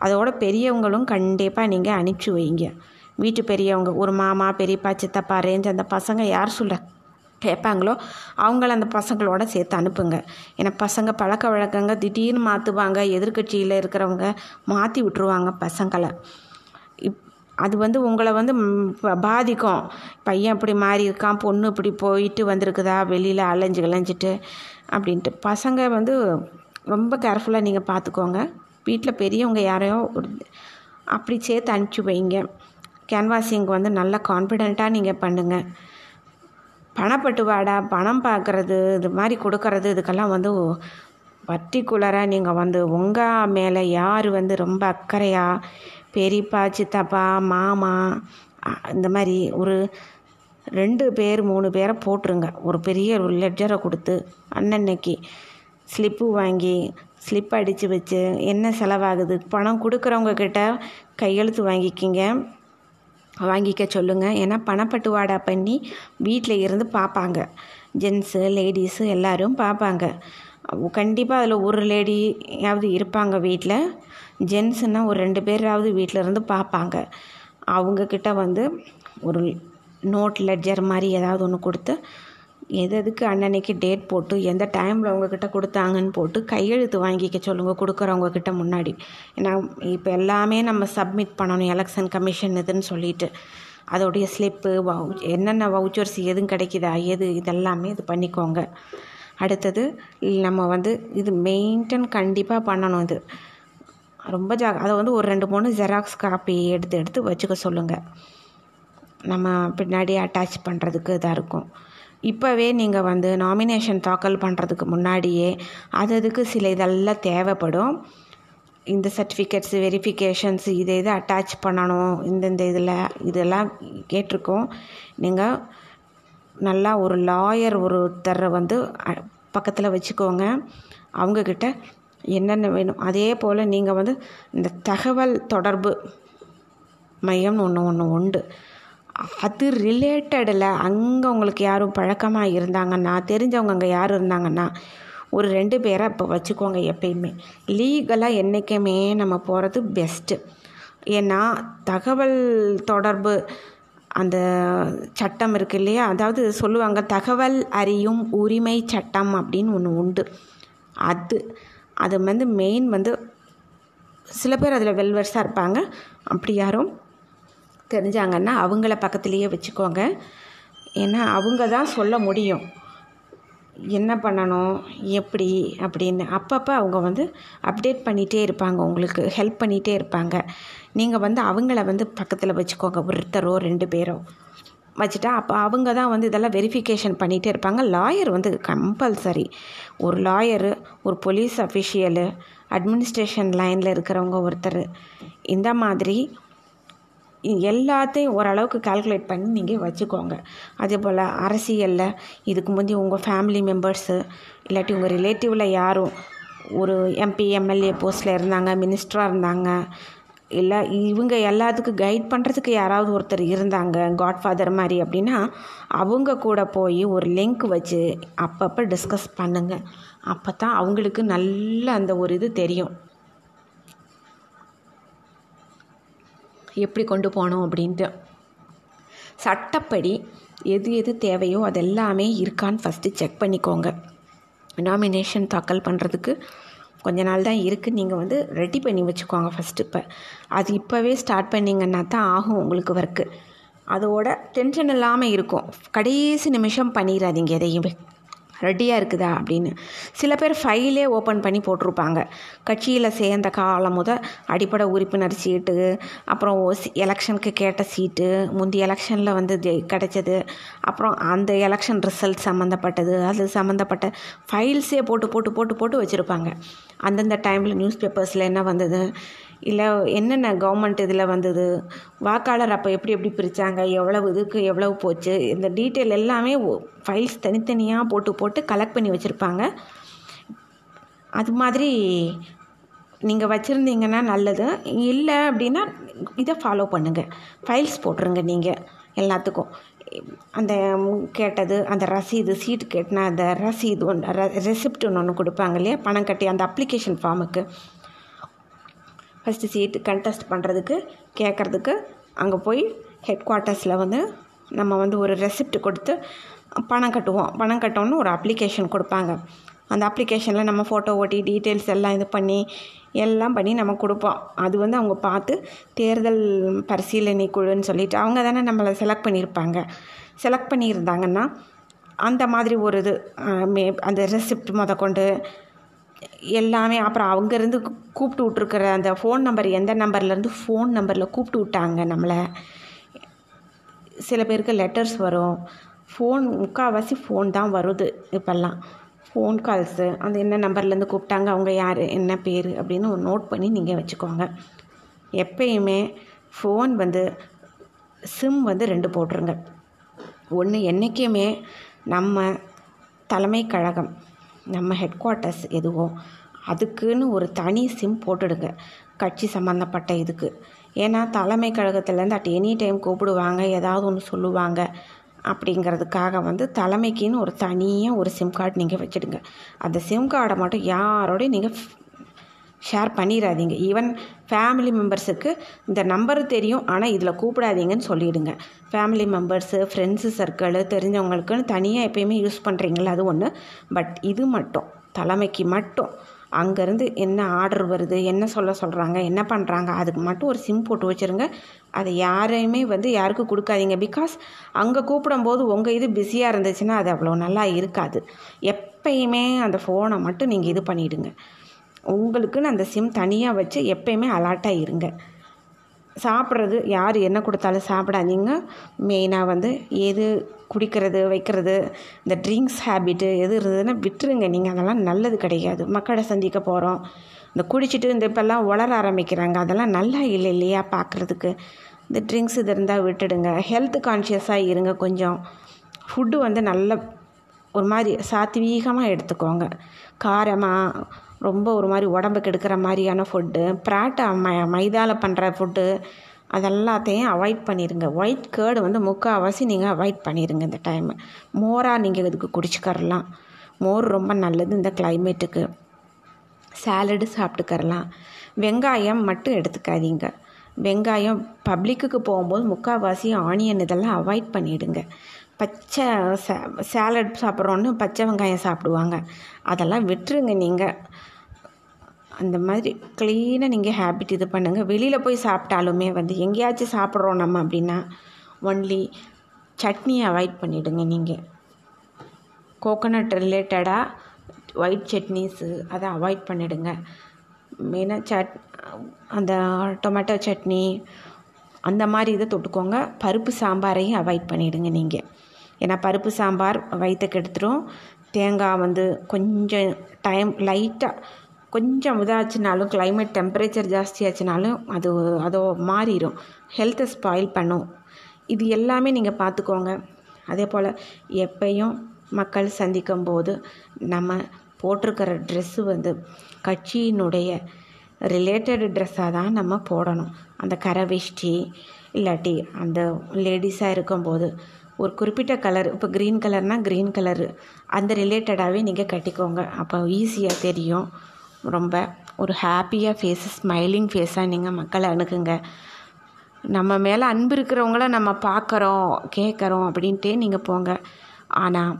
அதோட பெரியவங்களும் கண்டிப்பாக நீங்கள் அனுப்பிச்சி வைங்க. வீட்டு பெரியவங்க ஒரு மாமா பெரியப்பா சித்தப்பா ரேஞ்ச் அந்த பசங்க யார் சொல்ல கேட்பாங்களோ அவங்கள அந்த பசங்களோட சேர்த்து அனுப்புங்க. ஏன்னா பசங்க பழக்க வழக்கங்க திடீர்னு மாற்றுவாங்க எதிர்கட்சியில் இருக்கிறவங்க மாற்றி விட்டுருவாங்க பசங்களை. இப் அது வந்து உங்களை வந்து பாதிக்கும். பையன் இப்படி மாறி இருக்கான் பொண்ணு இப்படி போயிட்டு வந்திருக்குதா வெளியில் அலைஞ்சு கிளைஞ்சிட்டு அப்படின்ட்டு. பசங்க வந்து ரொம்ப கேர்ஃபுல்லாக நீங்கள் பார்த்துக்கோங்க வீட்டில் பெரியவங்க யாரையோ அப்படி சேர்த்து அனுப்பிச்சி வைங்க. கேன்வாசிங் வந்து நல்லா கான்ஃபிடெண்ட்டாக நீங்கள் பண்ணுங்கள் பணப்பட்டுவாடா பணம் பார்க்குறது இது மாதிரி கொடுக்கறது இதுக்கெல்லாம் வந்து பர்டிகுலராக நீங்கள் வந்து உங்கள் மேலே யார் வந்து ரொம்ப அக்கறையாக பெரியப்பா சித்தப்பா மாமா இந்த மாதிரி ஒரு ரெண்டு பேர் மூணு பேரை போட்டுருங்க. ஒரு பெரிய ஒரு லெட்ஜரை கொடுத்து அன்னன்னைக்கு ஸ்லிப்பு வாங்கி ஸ்லிப் அடித்து வச்சு என்ன செலவாகுது? பணம் கொடுக்குறவங்க கிட்ட கையெழுத்து வாங்கிக்கிங்க. வாங்கிக்க சொல்லுங்கள் ஏன்னா பணப்பட்டுவாடா பண்ணி வீட்டில் இருந்து பார்ப்பாங்க ஜென்ஸு லேடிஸு எல்லோரும் பார்ப்பாங்க கண்டிப்பாக அதில் ஒரு லேடியாவது இருப்பாங்க வீட்டில் ஜென்ஸுனால் ஒரு ரெண்டு பேராவது வீட்டில் இருந்து பார்ப்பாங்க அவங்கக்கிட்ட வந்து ஒரு நோட் லெட்ஜர் மாதிரி ஏதாவது ஒன்று கொடுத்து எது எதுக்கு அன்னன்னைக்கு டேட் போட்டு எந்த டைமில் உங்ககிட்ட கொடுத்தாங்கன்னு போட்டு கையெழுத்து வாங்கிக்க சொல்லுங்கள் கொடுக்குறவங்க கிட்ட முன்னாடி. ஏன்னா இப்போ எல்லாமே நம்ம சப்மிட் பண்ணணும் எலெக்ஷன் கமிஷன் இதுன்னு சொல்லிட்டு. அதோடைய ஸ்லிப்பு வவு என்னென்ன வவுச்சர்ஸ் எதுவும் கிடைக்குதா எது இதெல்லாமே இது பண்ணிக்கோங்க. அடுத்தது நம்ம வந்து இது மெயின்டைன் கண்டிப்பாக பண்ணணும் இது. ரொம்ப ஜா அதை வந்து ஒரு ரெண்டு மூணு ஜெராக்ஸ் காப்பி எடுத்து எடுத்து வச்சுக்க சொல்லுங்கள் நம்ம பின்னாடி அட்டாச் பண்ணுறதுக்கு இதாக இருக்கும். இப்போவே நீங்கள் வந்து நாமினேஷன் தாக்கல் பண்ணுறதுக்கு முன்னாடியே அது அதுக்கு சில இதெல்லாம் தேவைப்படும். இந்த சர்டிஃபிகேட்ஸ் வெரிஃபிகேஷன்ஸ் இதை இதை அட்டாச் பண்ணணும் இந்தந்த இதில் இதெல்லாம் கேட்டிருக்கோம். நீங்கள் நல்லா ஒரு லாயர் ஒருத்தரை வந்து பக்கத்தில் வச்சுக்கோங்க. அவங்கக்கிட்ட என்னென்ன வேணும் அதே போல் நீங்கள் வந்து இந்த தகவல் தொடர்பு மையம்னு ஒன்று ஒன்று உண்டு. அது ரிலேட்டடில் அங்கே உங்களுக்கு யாரும் பழக்கமாக இருந்தாங்கன்னா தெரிஞ்சவங்க அங்கே யாரும் இருந்தாங்கன்னா ஒரு ரெண்டு பேரை இப்போ வச்சுக்கோங்க எப்பயுமே. லீகலாக என்றைக்குமே நம்ம போகிறது பெஸ்ட்டு ஏன்னா தகவல் தொடர்பு அந்த சட்டம் இருக்கு இல்லையா? அதாவது சொல்லுவாங்க தகவல் அறியும் உரிமை சட்டம் அப்படின்னு ஒன்று உண்டு. அது அது வந்து மெயின் வந்து சில பேர் அதில் வெல்வர்ஸாக இருப்பாங்க. அப்படி யாரும் தெரிஞ்சாங்கன்னா அவங்கள பக்கத்துலேயே வச்சுக்கோங்க. ஏன்னா அவங்க தான் சொல்ல முடியும். என்ன பண்ணணும் எப்படி அப்படின்னு. அப்பப்போ அவங்க வந்து அப்டேட் பண்ணிகிட்டே இருப்பாங்க உங்களுக்கு ஹெல்ப் பண்ணிகிட்டே இருப்பாங்க. நீங்கள் வந்து அவங்கள வந்து பக்கத்தில் வச்சுக்கோங்க ஒருத்தரோ ரெண்டு பேரோ. வச்சுட்டா அப்போ அவங்க தான் வந்து இதெல்லாம் வெரிஃபிகேஷன் பண்ணிகிட்டே இருப்பாங்க. லாயர் வந்து கம்பல்சரி ஒரு லாயரு ஒரு போலீஸ் அஃபிஷியலு அட்மினிஸ்ட்ரேஷன் லைனில் இருக்கிறவங்க ஒருத்தர். இந்த மாதிரி எல்லாத்தையும் ஓரளவுக்கு கால்குலேட் பண்ணி நீங்கள் வச்சுக்கோங்க. அதே போல் அரசியலில் இதுக்கு முந்தி உங்கள் ஃபேமிலி மெம்பர்ஸு இல்லாட்டி உங்கள் ரிலேட்டிவில் யாரும் ஒரு எம்பி எம்எல்ஏ போஸ்ட்டில் இருந்தாங்க மினிஸ்டராக இருந்தாங்க இல்லை இவங்க எல்லாத்துக்கும் கைட் பண்ணுறதுக்கு யாராவது ஒருத்தர் இருந்தாங்க காட்ஃபாதர் மாதிரி அப்படின்னா அவங்க கூட போய் ஒரு லிங்க் வச்சு அப்பப்போ டிஸ்கஸ் பண்ணுங்கள் அப்போ தான் அவங்களுக்கு நல்ல அந்த ஒரு இது தெரியும். எப்படி கொண்டு போகணும் அப்படின்ட்டு. சட்டப்படி எது எது தேவையோ அதெல்லாமே இருக்கான்னு ஃபஸ்ட்டு செக் பண்ணிக்கோங்க. நாமினேஷன் தாக்கல் பண்ணுறதுக்கு கொஞ்ச நாள் தான் இருக்குது நீங்கள் வந்து ரெடி பண்ணி வச்சுக்கோங்க ஃபஸ்ட்டு இப்போ. அது இப்போவே ஸ்டார்ட் பண்ணிங்கன்னா தான் ஆகும் உங்களுக்கு ஒர்க்கு அதோட டென்ஷன் இல்லாமல் இருக்கும். கடைசி நிமிஷம் பண்ணிடாதீங்க எதையுமே. ரெடியாக இருக்குதா அப்படின்னு. சில பேர் ஃபைலே ஓப்பன் பண்ணி போட்டிருப்பாங்க. கட்சியில் சேர்ந்த காலம் முத அடிப்படை உறுப்பினர் சீட்டு அப்புறம் எலெக்ஷனுக்கு கேட்ட சீட்டு முந்தி எலெக்ஷனில் வந்து கிடைச்சது. அப்புறம் அந்த எலெக்ஷன் ரிசல்ட் சம்மந்தப்பட்டது அது சம்மந்தப்பட்ட ஃபைல்ஸே போட்டு போட்டு போட்டு போட்டு வச்சுருப்பாங்க. அந்தந்த டைமில் நியூஸ் பேப்பர்ஸில் என்ன வந்தது? இல்லை என்னென்ன கவர்மெண்ட் இதில் வந்தது? வாக்காளர் அப்போ எப்படி எப்படி பிரித்தாங்க எவ்வளவு இதுக்கு எவ்வளவு போச்சு? இந்த டீட்டெயில் எல்லாமே ஃபைல்ஸ் தனித்தனியாக போட்டு போட்டு கலெக்ட் பண்ணி வச்சுருப்பாங்க. அது மாதிரி நீங்கள் வச்சுருந்தீங்கன்னா நல்லது. இல்லை அப்படின்னா இதை ஃபாலோ பண்ணுங்கள் ஃபைல்ஸ் போட்டுருங்க நீங்கள் எல்லாத்துக்கும். அந்த கேட்டது அந்த ரசீது சீட்டு கேட்டினா அந்த ரசீது ஒன்று ரெசிப்ட்னு ஒன்று கொடுப்பாங்க இல்லையா? பணம் கட்டி அந்த அப்ளிகேஷன் ஃபார்முக்கு ஃபஸ்ட்டு சீட்டு கண்டெஸ்ட் பண்ணுறதுக்கு கேட்குறதுக்கு அங்கே போய் ஹெட் குவார்ட்டர்ஸில் வந்து நம்ம வந்து ஒரு ரெசிப்ட் கொடுத்து பணம் கட்டுவோம். பணம் கட்டோன்னு ஒரு அப்ளிகேஷன் கொடுப்பாங்க. அந்த அப்ளிகேஷனில் நம்ம ஃபோட்டோ ஓட்டி டீட்டெயில்ஸ் எல்லாம் இது பண்ணி எல்லாம் பண்ணி நம்ம கொடுப்போம். அது வந்து அவங்க பார்த்து தேர்தல் பரிசீலனை குழுன்னு சொல்லிட்டு அவங்க தானே நம்மளை செலக்ட் பண்ணியிருப்பாங்க. செலக்ட் பண்ணியிருந்தாங்கன்னா அந்த மாதிரி ஒரு இது மே அந்த ரெசிப்ட் முத கொண்டு எல்லாமே அப்புறம் அங்கேருந்து கூப்பிட்டு விட்ருக்குற அந்த ஃபோன் நம்பர் எந்த நம்பர்லேருந்து ஃபோன் நம்பரில் கூப்பிட்டு விட்டாங்க நம்மளை. சில பேருக்கு லெட்டர்ஸ் வரும். ஃபோன் முக்கால்வாசி ஃபோன் தான் வருது இப்போல்லாம். ஃபோன் கால்ஸு அந்த என்ன நம்பர்லேருந்து கூப்பிட்டாங்க அவங்க யார் என்ன பேர் அப்படின்னு ஒரு நோட் பண்ணி நீங்கள் வச்சுக்கோங்க. எப்பயுமே ஃபோன் வந்து சிம் வந்து ரெண்டு போட்டுருங்க. ஒன்று என்றைக்குமே நம்ம தலைமை கழகம் நம்ம ஹெட் குவார்ட்டர்ஸ் எதுவோ அதுக்குன்னு ஒரு தனி சிம் போட்டுடுங்க. கட்சி சம்மந்தப்பட்ட இதுக்கு. ஏன்னா தலைமை கழகத்துலேருந்து அட் எனி டைம் கூப்பிடுவாங்க ஏதாவது ஒன்று சொல்லுவாங்க. அப்படிங்கிறதுக்காக வந்து தலைமைக்குன்னு ஒரு தனியாக ஒரு சிம் கார்டு நீங்கள் வச்சுடுங்க. அந்த சிம் கார்டை மட்டும் யாரோடையும் நீங்கள் ஷேர் பண்ணிடாதீங்க. ஈவன் ஃபேமிலி மெம்பர்ஸுக்கு இந்த நம்பர் தெரியும் ஆனால் இதில் கூப்பிடாதீங்கன்னு சொல்லிவிடுங்க ஃபேமிலி மெம்பர்ஸு ஃப்ரெண்ட்ஸு சர்க்கிள் தெரிஞ்சவங்களுக்குன்னு தனியாக எப்பயுமே யூஸ் பண்ணுறீங்களா அது ஒன்று பட் இது மட்டும் தலைமைக்கு மட்டும். அங்கேருந்து என்ன ஆர்டர் வருது என்ன சொல்ல சொல்கிறாங்க என்ன பண்ணுறாங்க அதுக்கு மட்டும் ஒரு சிம் போட்டு வச்சுருங்க. அதை யாரையுமே வந்து யாருக்கும் கொடுக்காதீங்க. பிகாஸ் அங்கே கூப்பிடும்போது உங்கள் இது பிஸியாக இருந்துச்சுன்னா அது அவ்வளோ நல்லா இருக்காது. எப்பயுமே அந்த ஃபோனை மட்டும் நீங்கள் இது பண்ணிவிடுங்க உங்களுக்குன்னு அந்த சிம் தனியாக வச்சு எப்பயுமே அலர்ட்டாக இருங்க. சாப்பிட்றது யார் என்ன கொடுத்தாலும் சாப்பிடாதீங்க. மெயினாக வந்து எது குடிக்கிறது வைக்கிறது இந்த ட்ரிங்க்ஸ் ஹேபிட்டு எது இருந்ததுன்னா விட்டுருங்க. நீங்கள் அதெல்லாம் நல்லது கிடையாது. மக்களை சந்திக்க போகிறோம் இந்த குடிச்சிட்டு இந்த இப்போல்லாம் வளர ஆரம்பிக்கிறாங்க. அதெல்லாம் நல்லா இல்லை இல்லையா பார்க்குறதுக்கு? இந்த ட்ரிங்க்ஸ் இது இருந்தால் விட்டுடுங்க. ஹெல்த் கான்ஷியஸாக இருங்க கொஞ்சம். ஃபுட்டு வந்து நல்ல ஒரு மாதிரி சாத்வீகமாக எடுத்துக்கோங்க. காரமாக ரொம்ப ஒரு மாதிரி உடம்பு கெடுக்கிற மாதிரியான ஃபுட்டு ப்ராட்டை ம மைதாவில் பண்ணுற ஃபுட்டு அதெல்லாத்தையும் அவாய்ட் பண்ணிடுங்க ஒயிட் கேர்டு வந்து முக்கால்வாசி நீங்கள் அவாய்ட் பண்ணிடுங்க இந்த டைமு மோராக நீங்கள் இதுக்கு குடிச்சுக்கரலாம் மோர் ரொம்ப நல்லது இந்த கிளைமேட்டுக்கு சாலடு சாப்பிட்டுக்கரலாம் வெங்காயம் மட்டும் எடுத்துக்காதீங்க. வெங்காயம் பப்ளிக்குக்கு போகும்போது முக்கால்வாசி ஆனியன் இதெல்லாம் அவாய்ட் பண்ணிவிடுங்க பச்சை சே சேலட் சாப்பிட்றோன்னு பச்சை வெங்காயம் சாப்பிடுவாங்க. அதெல்லாம் விட்டுருங்க நீங்கள் அந்த மாதிரி க்ளீனாக நீங்கள் ஹேபிட் இது பண்ணுங்கள் வெளியில் போய் சாப்பிட்டாலுமே வந்து எங்கேயாச்சும் சாப்பிட்றோம் நம்ம அப்படின்னா ஒன்லி சட்னியை அவாய்ட் பண்ணிவிடுங்க நீங்கள் கோகோனட் ரிலேட்டடாக ஒயிட் சட்னிஸு அதை அவாய்ட் பண்ணிவிடுங்க மெயினாக சட் அந்த டொமேட்டோ சட்னி அந்த மாதிரி இதை தொட்டுக்கோங்க. பருப்பு சாம்பாரையும் அவாய்ட் பண்ணிவிடுங்க நீங்கள் ஏன்னா பருப்பு சாம்பார் வயிற்ற கெடுத்துரும் தேங்காய் வந்து கொஞ்சம் டைம் லைட்டாக கொஞ்சம் இதாச்சுனாலும் கிளைமேட் டெம்பரேச்சர் ஜாஸ்தியாச்சுனாலும் அது அதோ மாறிடும் ஹெல்த்தை ஸ்பாயில் பண்ணும். இது எல்லாமே நீங்கள் பார்த்துக்கோங்க அதே போல் எப்பையும் மக்கள் சந்திக்கும் போது நம்ம போட்டிருக்கிற ட்ரெஸ்ஸு வந்து கட்சியினுடைய ரிலேட்டட் ட்ரெஸ்ஸாக தான் நம்ம போடணும். அந்த கரை வேஷ்டி இல்லாட்டி அந்த லேடிஸாக இருக்கும்போது ஒரு குறிப்பிட்ட கலர் இப்போ க்ரீன் கலர்னால் க்ரீன் கலரு அந்த ரிலேட்டடாகவே நீங்கள் கட்டிக்கோங்க. அப்போ ஈஸியாக தெரியும். ரொம்ப ஒரு ஹாப்பியாக ஃபேஸு ஸ்மைலிங் ஃபேஸாக நீங்கள் மக்களை அணுகுங்க. நம்ம மேலே அன்பு இருக்கிறவங்கள நம்ம பார்க்குறோம் கேட்குறோம் அப்படின்ட்டே நீங்கள் போங்க. ஆனால்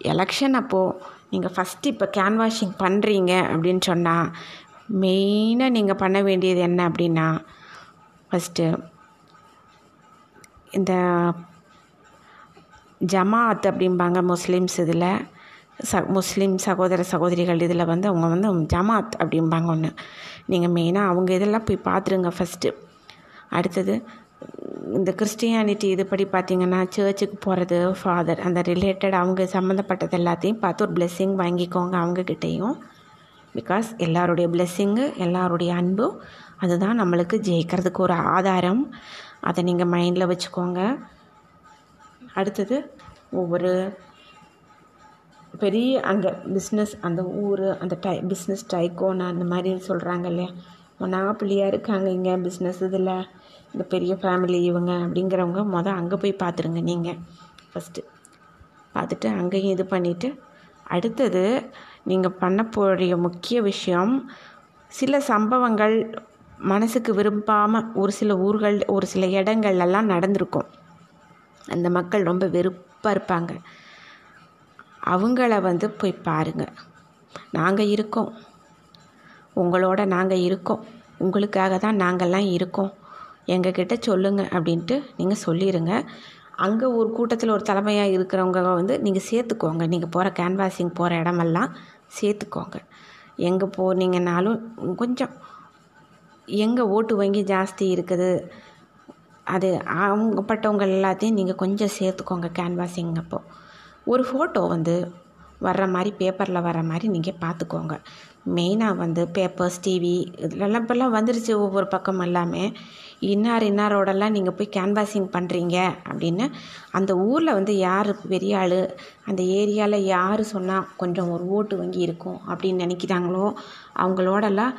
எலெக்ஷன் அப்போது நீங்கள் ஃபஸ்ட்டு இப்போ கேன்வாஷிங் பண்ணுறீங்க அப்படின்னு சொன்னால் மெயினாக நீங்கள் பண்ண வேண்டியது என்ன அப்படின்னா ஃபஸ்ட்டு இந்த ஜமாத் அப்படிம்பாங்க முஸ்லீம்ஸ் இதில். ச முஸ்லீம் சகோதர சகோதரிகள் இதில் வந்து அவங்க வந்து ஜமாத் அப்படிம்பாங்க ஒன்று நீங்கள் மெயினாக அவங்க இதெல்லாம் போய் பார்த்துருங்க ஃபஸ்ட்டு அடுத்தது இந்த கிறிஸ்டியானிட்டி இதுபடி பார்த்திங்கன்னா சர்ச்சுக்கு போகிறது ஃபாதர் அந்த ரிலேட்டட் அவங்க சம்மந்தப்பட்டது எல்லாத்தையும் பார்த்து ஒரு பிளெஸ்ஸிங் வாங்கிக்கோங்க அவங்கக்கிட்டேயும் பிகாஸ் எல்லாருடைய பிளெஸ்ஸிங்கு எல்லாருடைய அன்பும் அதுதான் நம்மளுக்கு ஜெயிக்கிறதுக்கு ஒரு ஆதாரம். அதை நீங்கள் மைண்டில் வச்சுக்கோங்க. அடுத்தது ஒவ்வொரு பெரிய அந்த பிஸ்னஸ் அந்த ஊர் அந்த டை பிஸ்னஸ் டைக்கோன் அந்த மாதிரி சொல்கிறாங்க இல்லையா? மொனாப்பிள்ளியாக இருக்காங்க இங்கே பிஸ்னஸ் இதில். இந்த பெரிய ஃபேமிலி இவங்க அப்படிங்கிறவங்க மொதல் அங்கே போய் பார்த்துருங்க நீங்கள் ஃபஸ்ட்டு பார்த்துட்டு அங்கேயும் இது பண்ணிவிட்டு அடுத்தது நீங்கள் பண்ண போகிற முக்கிய விஷயம் சில சம்பவங்கள் மனசுக்கு விரும்பாமல் ஒரு சில ஊர்கள் ஒரு சில இடங்கள்லாம் நடந்திருக்கும். அந்த மக்கள் ரொம்ப வெறுப்பாக இருப்பாங்க. அவங்கள வந்து போய் பாருங்கள் நாங்கள் இருக்கோம். உங்களோட நாங்கள் இருக்கோம். உங்களுக்காக தான் நாங்கள்லாம் இருக்கோம். எங்ககிட்ட சொல்லுங்கள் அப்படின்ட்டு நீங்கள் சொல்லிடுங்க அங்கே ஒரு கூட்டத்தில் ஒரு தலைமையாக இருக்கிறவங்க வந்து நீங்கள் சேர்த்துக்கோங்க. நீங்கள் போகிற கேன்வாசிங் போகிற இடமெல்லாம் சேர்த்துக்கோங்க. எங்கே போனீங்கன்னாலும் கொஞ்சம் எங்கே ஓட்டு வங்கி ஜாஸ்தி இருக்குது? அது அவங்கப்பட்டவங்க எல்லாத்தையும் நீங்கள் கொஞ்சம் சேர்த்துக்கோங்க கேன்வாசிங் அப்போது ஒரு ஃபோட்டோ வந்து வர்ற மாதிரி பேப்பரில் வர்ற மாதிரி நீங்கள் பார்த்துக்கோங்க மெயினாக வந்து பேப்பர்ஸ் டிவி இதுலலாம் இப்போல்லாம் வந்துருச்சு ஒவ்வொரு பக்கம் எல்லாமே. இன்னார் இன்னாரோடலாம் நீங்கள் போய் கேன்வாசிங் பண்ணுறீங்க அப்படின்னு அந்த ஊரில் வந்து யார் பெரிய ஆள் அந்த ஏரியாவில் யார் சொன்னால் கொஞ்சம் ஒரு ஓட்டு வங்கி இருக்கும் அப்படின்னு நினைக்கிறாங்களோ அவங்களோடலாம்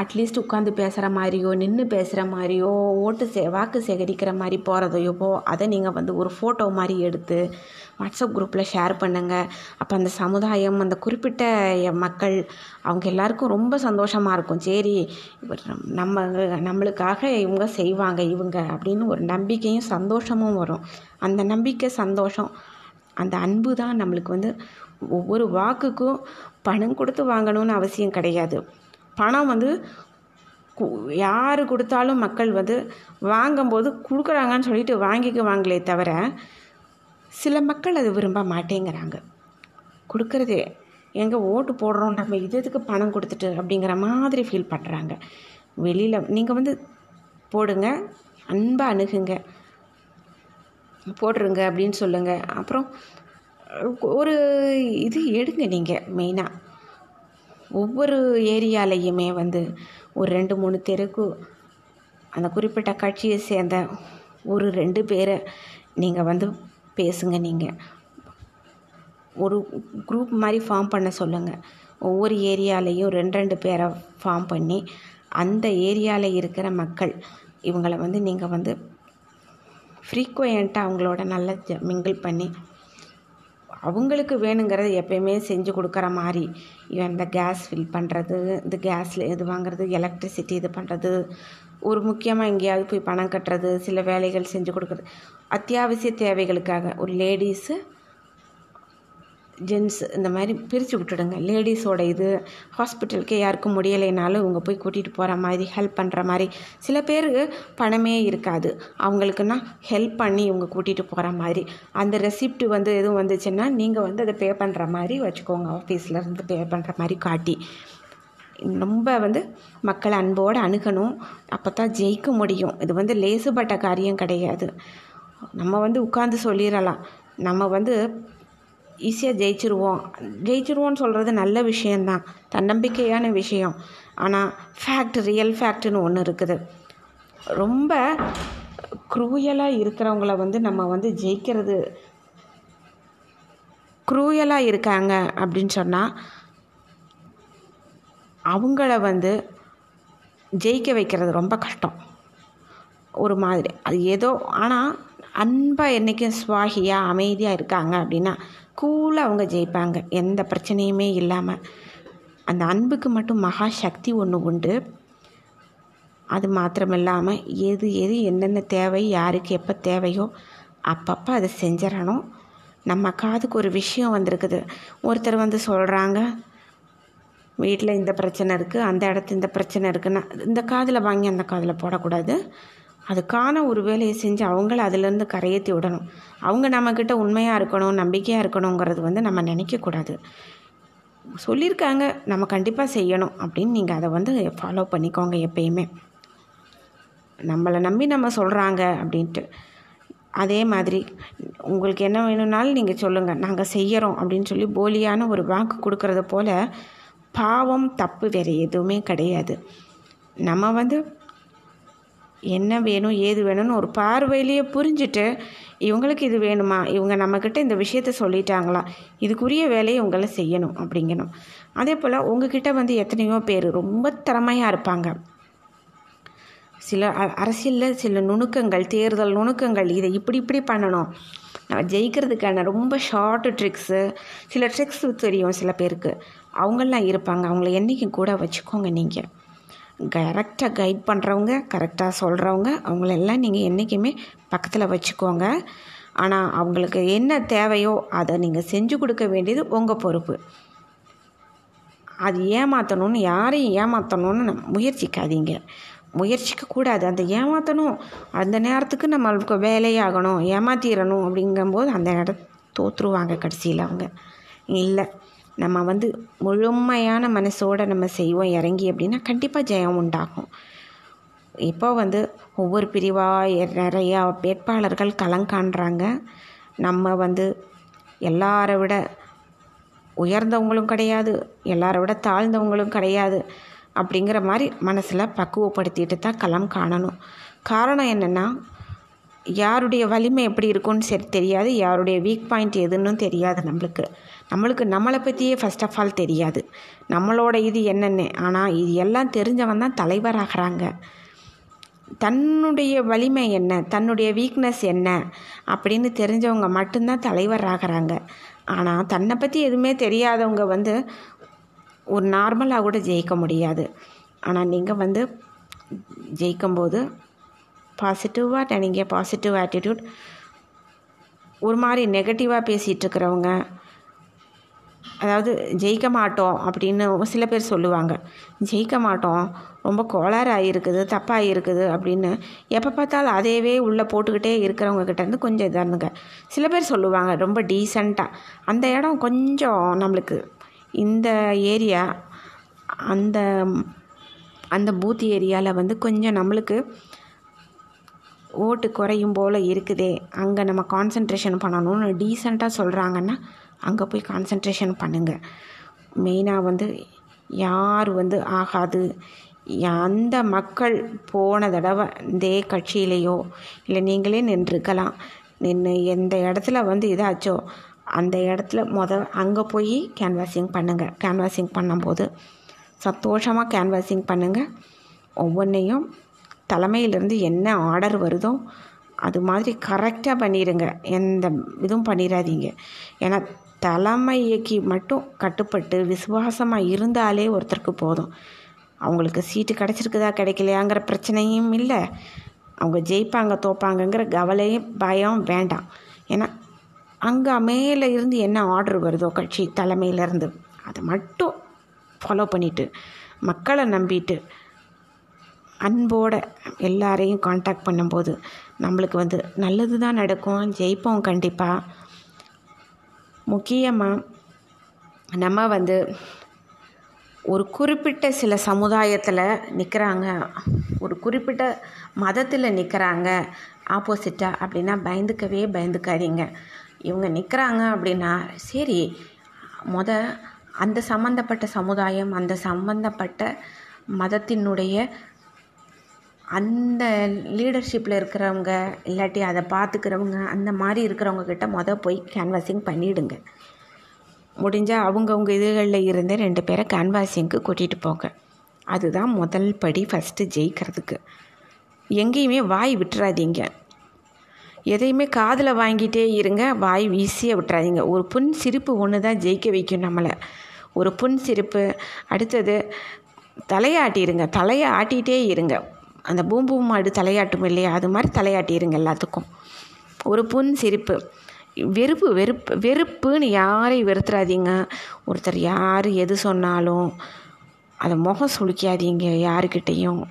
அட்லீஸ்ட் உட்காந்து பேசுகிற மாதிரியோ நின்று பேசுகிற மாதிரியோ ஓட்டு சே வாக்கு சேகரிக்கிற மாதிரி போகிறதையோ போ அதை நீங்கள் வந்து ஒரு ஃபோட்டோ மாதிரி எடுத்து வாட்ஸ்அப் குரூப்பில் ஷேர் பண்ணுங்கள் அப்போ அந்த சமுதாயம் அந்த குறிப்பிட்ட மக்கள் அவங்க எல்லாருக்கும் ரொம்ப சந்தோஷமாக இருக்கும். சரி இவர் நம்ம நம்மளுக்காக இவங்க செய்வாங்க இவங்க அப்படின்னு ஒரு நம்பிக்கையும் சந்தோஷமும் வரும். அந்த நம்பிக்கை சந்தோஷம் அந்த அன்பு தான் நம்மளுக்கு வந்து ஒவ்வொரு வாக்குக்கும் பணம் கொடுத்து வாங்கணும்னு அவசியம் கிடையாது. பணம் வந்து யார் கொடுத்தாலும் மக்கள் வந்து வாங்கும்போது கொடுக்குறாங்கன்னு சொல்லிட்டு வாங்கிக்குவாங்களே தவிர சில மக்கள் அது விரும்ப மாட்டேங்கிறாங்க. கொடுக்குறதே எங்கே ஓட்டு போடுறோம் நம்ம இது எதுக்கு பணம் கொடுத்துட்டு அப்படிங்கிற மாதிரி ஃபீல் பண்ணுறாங்க வெளியில் நீங்கள் வந்து போடுங்க அன்பாக அணுகுங்க போட்டுருங்க அப்படின்னு சொல்லுங்கள் அப்புறம் ஒரு இது எடுங்க நீங்கள் மெயினாக ஒவ்வொரு ஏரியாலையுமே வந்து ஒரு ரெண்டு மூணு தெருக்கு அந்த குறிப்பிட்ட கட்சியை சேர்ந்த ஒரு ரெண்டு பேரை நீங்கள் வந்து பேசுங்க நீங்கள் ஒரு குரூப் மாதிரி ஃபார்ம் பண்ண சொல்லுங்கள் ஒவ்வொரு ஏரியாலையும் ரெண்டு ரெண்டு பேரை ஃபார்ம் பண்ணி அந்த ஏரியாவில் இருக்கிற மக்கள் இவங்களை வந்து நீங்கள் வந்து ஃப்ரீக்குவெண்ட்டாக அவங்களோட நல்லா மிங்கிள் பண்ணி அவங்களுக்கு வேணுங்கிறத எப்பயுமே செஞ்சு கொடுக்குற மாதிரி. இவன் இந்த கேஸ் ஃபில் பண்ணுறது இந்த கேஸில் இது வாங்குறது எலக்ட்ரிசிட்டி இது பண்ணுறது ஒரு முக்கியமாக எங்கேயாவது போய் பணம் கட்டுறது சில வேலைகள் செஞ்சு கொடுக்குறது. அத்தியாவசிய தேவைகளுக்காக ஒரு லேடிஸு ஜென்ஸ் இந்த மாதிரி பிரித்து விட்டுடுங்க. லேடிஸோட இது ஹாஸ்பிட்டலுக்கு யாருக்கும் முடியலைனாலும் இவங்க போய் கூட்டிகிட்டு போகிற மாதிரி ஹெல்ப் பண்ணுற மாதிரி சில பேருக்கு பணமே இருக்காது. அவங்களுக்குன்னா ஹெல்ப் பண்ணி இவங்க கூட்டிகிட்டு போகிற மாதிரி. அந்த ரெசிப்ட் வந்து எதுவும் வந்துச்சுன்னா நீங்கள் வந்து அதை பே பண்ணுற மாதிரி வச்சுக்கோங்க. ஆஃபீஸில் இருந்து பே பண்ணுற மாதிரி காட்டி. ரொம்ப வந்து மக்களை அன்போடு அணுகணும். அப்போ தான் ஜெயிக்க முடியும். இது வந்து லேசுபட்ட காரியம் கிடையாது. நம்ம வந்து உட்காந்து சொல்லிடலாம். நம்ம வந்து ஈஸியாக ஜெயிச்சிருவோம். ஜெயிச்சிருவோன்னு சொல்கிறது நல்ல விஷயந்தான் தன்னம்பிக்கையான விஷயம். ஆனால் ஃபேக்ட் ரியல் ஃபேக்ட்னு ஒன்று இருக்குது. ரொம்ப குரூயலாக இருக்கிறவங்கள வந்து நம்ம வந்து ஜெயிக்கிறது குரூயலாக இருக்காங்க அப்படின்னு சொன்னால் அவங்கள வந்து ஜெயிக்க வைக்கிறது ரொம்ப கஷ்டம். ஒரு மாதிரி. அது ஏதோ ஆனால் அன்பாக என்றைக்கும் சுவாகியாக அமைதியாக இருக்காங்க அப்படின்னா கூலாக அவங்க ஜெயிப்பாங்க. எந்த பிரச்சனையுமே இல்லாமல் அந்த அன்புக்கு மட்டும் மகா சக்தி ஒன்று உண்டு. அது மாத்திரமில்லாமல் எது எது என்னென்ன தேவை யாருக்கு எப்போ தேவையோ அப்பப்போ அதை செஞ்சிடணும். நம்ம காதுக்கு ஒரு விஷயம் வந்திருக்குது. ஒருத்தர் வந்து சொல்கிறாங்க வீட்டில் இந்த பிரச்சனை இருக்குது அந்த இடத்து இந்த பிரச்சனை இருக்குன்னா இந்த காதில் வாங்கி அந்த காதில் போடக்கூடாது. அதுக்கான ஒரு வேலையை செஞ்சு அவங்கள அதிலேருந்து கரையேற்றி விடணும். அவங்க நம்மக்கிட்ட உண்மையாக இருக்கணும் நம்பிக்கையாக இருக்கணுங்கிறது வந்து நம்ம நினைக்கக்கூடாது சொல்லியிருக்காங்க நம்ம கண்டிப்பாக செய்யணும் அப்படின்னு நீங்கள் அதை வந்து ஃபாலோ பண்ணிக்கோங்க எப்பயுமே. நம்மளை நம்பி நம்ம சொல்கிறாங்க அப்படின்ட்டு. அதே மாதிரி உங்களுக்கு என்ன வேணும்னாலும் நீங்கள் சொல்லுங்கள் நாங்கள் செய்கிறோம் அப்படின்னு சொல்லி போலியான ஒரு வாக்கு கொடுக்கறது போல் பாவம் தப்பு வேறு எதுவுமே கிடையாது. நம்ம வந்து என்ன வேணும் ஏது வேணும்னு ஒரு பார்வையிலேயே புரிஞ்சுட்டு இவங்களுக்கு இது வேணுமா? இவங்க நம்மக்கிட்ட இந்த விஷயத்த சொல்லிட்டாங்களா? இதுக்குரிய வேலையை உங்களை செய்யணும் அப்படிங்கணும். அதே போல் உங்ககிட்ட வந்து எத்தனையோ பேர் ரொம்ப திறமையாக இருப்பாங்க. சில அரசியலில் சில நுணுக்கங்கள் தேர்தல் நுணுக்கங்கள் இதை இப்படி இப்படி பண்ணணும். நம்ம ஜெயிக்கிறதுக்கான ரொம்ப ஷார்ட்டு ட்ரிக்ஸு சில ட்ரிக்ஸ் தெரியும் சில பேருக்கு. அவங்களாம் இருப்பாங்க. அவங்கள என்றைக்கும் கூட வச்சுக்கோங்க நீங்கள் கரெக்டாக கைட் பண்ணுறவங்க கரெக்டாக சொல்கிறவங்க அவங்களெல்லாம் நீங்கள் என்றைக்குமே பக்கத்தில் வச்சுக்கோங்க. ஆனால் அவங்களுக்கு என்ன தேவையோ அதை நீங்கள் செஞ்சு கொடுக்க வேண்டியது உங்கள் பொறுப்பு. அது ஏமாற்றணும்னு யாரையும் ஏமாற்றணும்னு முயற்சிக்காதீங்க. முயற்சிக்க கூடாது. அந்த ஏமாற்றணும் அந்த நேரத்துக்கு நம்மளுக்கு வேலையாகணும் ஏமாற்றிடணும் அப்படிங்கும்போது அந்த இடம் தோற்றுருவாங்க கடைசியில் அவங்க. இல்லை. நம்ம வந்து முழுமையான மனசோடு நம்ம செய்வோம் இறங்கி அப்படின்னா கண்டிப்பாக ஜெயம் உண்டாகும். இப்போ வந்து ஒவ்வொரு பிரிவாக நிறையா வேட்பாளர்கள் களங்காண்றாங்க நம்ம வந்து எல்லாரை விட உயர்ந்தவங்களும் கிடையாது எல்லாரை விட தாழ்ந்தவங்களும் கிடையாது அப்படிங்கிற மாதிரி மனசில் பக்குவப்படுத்திட்டு தான் களம் காணணும். காரணம் என்னென்னா யாருடைய வலிமை எப்படி இருக்கும்னு சரி தெரியாது யாருடைய வீக் பாயிண்ட் எதுன்னு தெரியாது நம்மளுக்கு. நம்மளுக்கு நம்மளை பற்றியே ஃபஸ்ட் ஆஃப் ஆல் தெரியாது. நம்மளோட இது என்னென்ன. ஆனால் இது எல்லாம் தெரிஞ்சவன் தான் தலைவராகிறாங்க தன்னுடைய வலிமை என்ன? தன்னுடைய வீக்னஸ் என்ன? அப்படின்னு தெரிஞ்சவங்க மட்டும்தான் தலைவர் ஆகிறாங்க. ஆனால் தன்னை பற்றி எதுவுமே தெரியாதவங்க வந்து ஒரு நார்மலாக கூட ஜெயிக்க முடியாது. ஆனால் நீங்கள் வந்து ஜெயிக்கும்போது பாசிட்டிவாக நினைங்க பாசிட்டிவ் ஆட்டிடியூட் ஒரு மாதிரி நெகட்டிவாக பேசிகிட்ருக்கிறவங்க அதாவது ஜெயிக்க மாட்டோம் அப்படின்னு சில பேர் சொல்லுவாங்க. ஜெயிக்க மாட்டோம் ரொம்ப கோளாறாக இருக்குது தப்பாக இருக்குது அப்படின்னு எப்போ பார்த்தாலும் அதையவே உள்ளே போட்டுக்கிட்டே இருக்கிறவங்க கிட்டேருந்து கொஞ்சம் இதானுங்க. சில பேர் சொல்லுவாங்க ரொம்ப டீசெண்டாக அந்த இடம் கொஞ்சம் நம்மளுக்கு இந்த ஏரியா அந்த அந்த பூத் ஏரியாவில் வந்து கொஞ்சம் நம்மளுக்கு ஓட்டு குறையும் போல் இருக்குதே. அங்கே நம்ம கான்சன்ட்ரேஷன் பண்ணணும்னு டீசெண்டாக சொல்கிறாங்கன்னா அங்கே போய் கான்சன்ட்ரேஷன் பண்ணுங்கள் மெயினாக வந்து யார் வந்து ஆகாது. அந்த மக்கள் போன தடவை இதே கட்சியிலையோ இல்லை நீங்களே நின்றுருக்கலாம். நின்று எந்த இடத்துல வந்து இதாச்சோ அந்த இடத்துல முத அங்கே போய் கேன்வாசிங் பண்ணுங்கள் கேன்வாசிங் பண்ணும்போது சந்தோஷமாக கேன்வாசிங் பண்ணுங்கள் ஒவ்வொன்றையும் தலைமையிலேருந்து என்ன ஆர்டர் வருதோ அது மாதிரி கரெக்டாக பண்ணிடுங்க எந்த இதுவும் பண்ணிடாதீங்க ஏன்னா தலைமைக்கு மட்டும் கட்டுப்பட்டு விசுவாசமாக இருந்தாலே ஒருத்தருக்கு போதும். அவங்களுக்கு சீட்டு கிடச்சிருக்குதா கிடைக்கலையாங்கிற பிரச்சனையும் இல்லை. அவங்க ஜெயிப்பாங்க தோப்பாங்கங்கிற கவலையும் பயம் வேண்டாம். ஏன்னா அங்கே மேலே இருந்து என்ன ஆர்டர் வருதோ கட்சி தலைமையிலேருந்து அதை மட்டும் ஃபாலோ பண்ணிவிட்டு மக்களை நம்பிட்டு அன்போட எல்லாரையும் காண்டாக்ட் பண்ணும்போது நம்மளுக்கு வந்து நல்லது தான் நடக்கும் ஜெயிப்போம் கண்டிப்பாக முக்கியமாக நம்ம வந்து ஒரு குறிப்பிட்ட சில சமுதாயத்தில் நிற்கிறாங்க ஒரு குறிப்பிட்ட மதத்தில் நிற்கிறாங்க ஆப்போசிட்டாக அப்படின்னா பயந்துக்கவே பயந்துக்காதீங்க. இவங்க நிற்கிறாங்க அப்படின்னா சரி மொத அந்த சம்மந்தப்பட்ட சமுதாயம் அந்த சம்மந்தப்பட்ட மதத்தினுடைய அந்த லீடர்ஷிப்பில் இருக்கிறவங்க இல்லாட்டி அதை பார்த்துக்கிறவங்க அந்த மாதிரி இருக்கிறவங்க கிட்ட மொதல் போய் கேன்வாசிங் பண்ணிவிடுங்க முடிஞ்சால் அவங்கவுங்க இதுகளில் இருந்து ரெண்டு பேரை கேன்வாசிங்க்கு கூட்டிகிட்டு போங்க. அதுதான் முதல் படி ஃபஸ்ட்டு ஜெயிக்கிறதுக்கு. எங்கேயுமே வாய் விட்டுறாதீங்க. எதையுமே காதில் வாங்கிட்டே இருங்க வாய் வீசியே விட்டுறாதீங்க. ஒரு புன் சிரிப்பு ஒன்று தான் ஜெயிக்க வைக்கும் நம்மளை. ஒரு புன் சிரிப்பு அடுத்தது தலையாட்டிடுங்க தலையை ஆட்டிகிட்டே இருங்க. அந்த பூம்பூ மாடு தலையாட்டும் இல்லையா? அது மாதிரி தலையாட்டிடுங்க எல்லாத்துக்கும். ஒரு புன் சிரிப்பு. வெறுப்பு வெறுப்பு வெறுப்புன்னு யாரையும் வெறுத்துறாதீங்க. ஒருத்தர் யார் எது சொன்னாலும் அதை முகம் சுளிக்காதீங்க யாருக்கிட்டேயும்.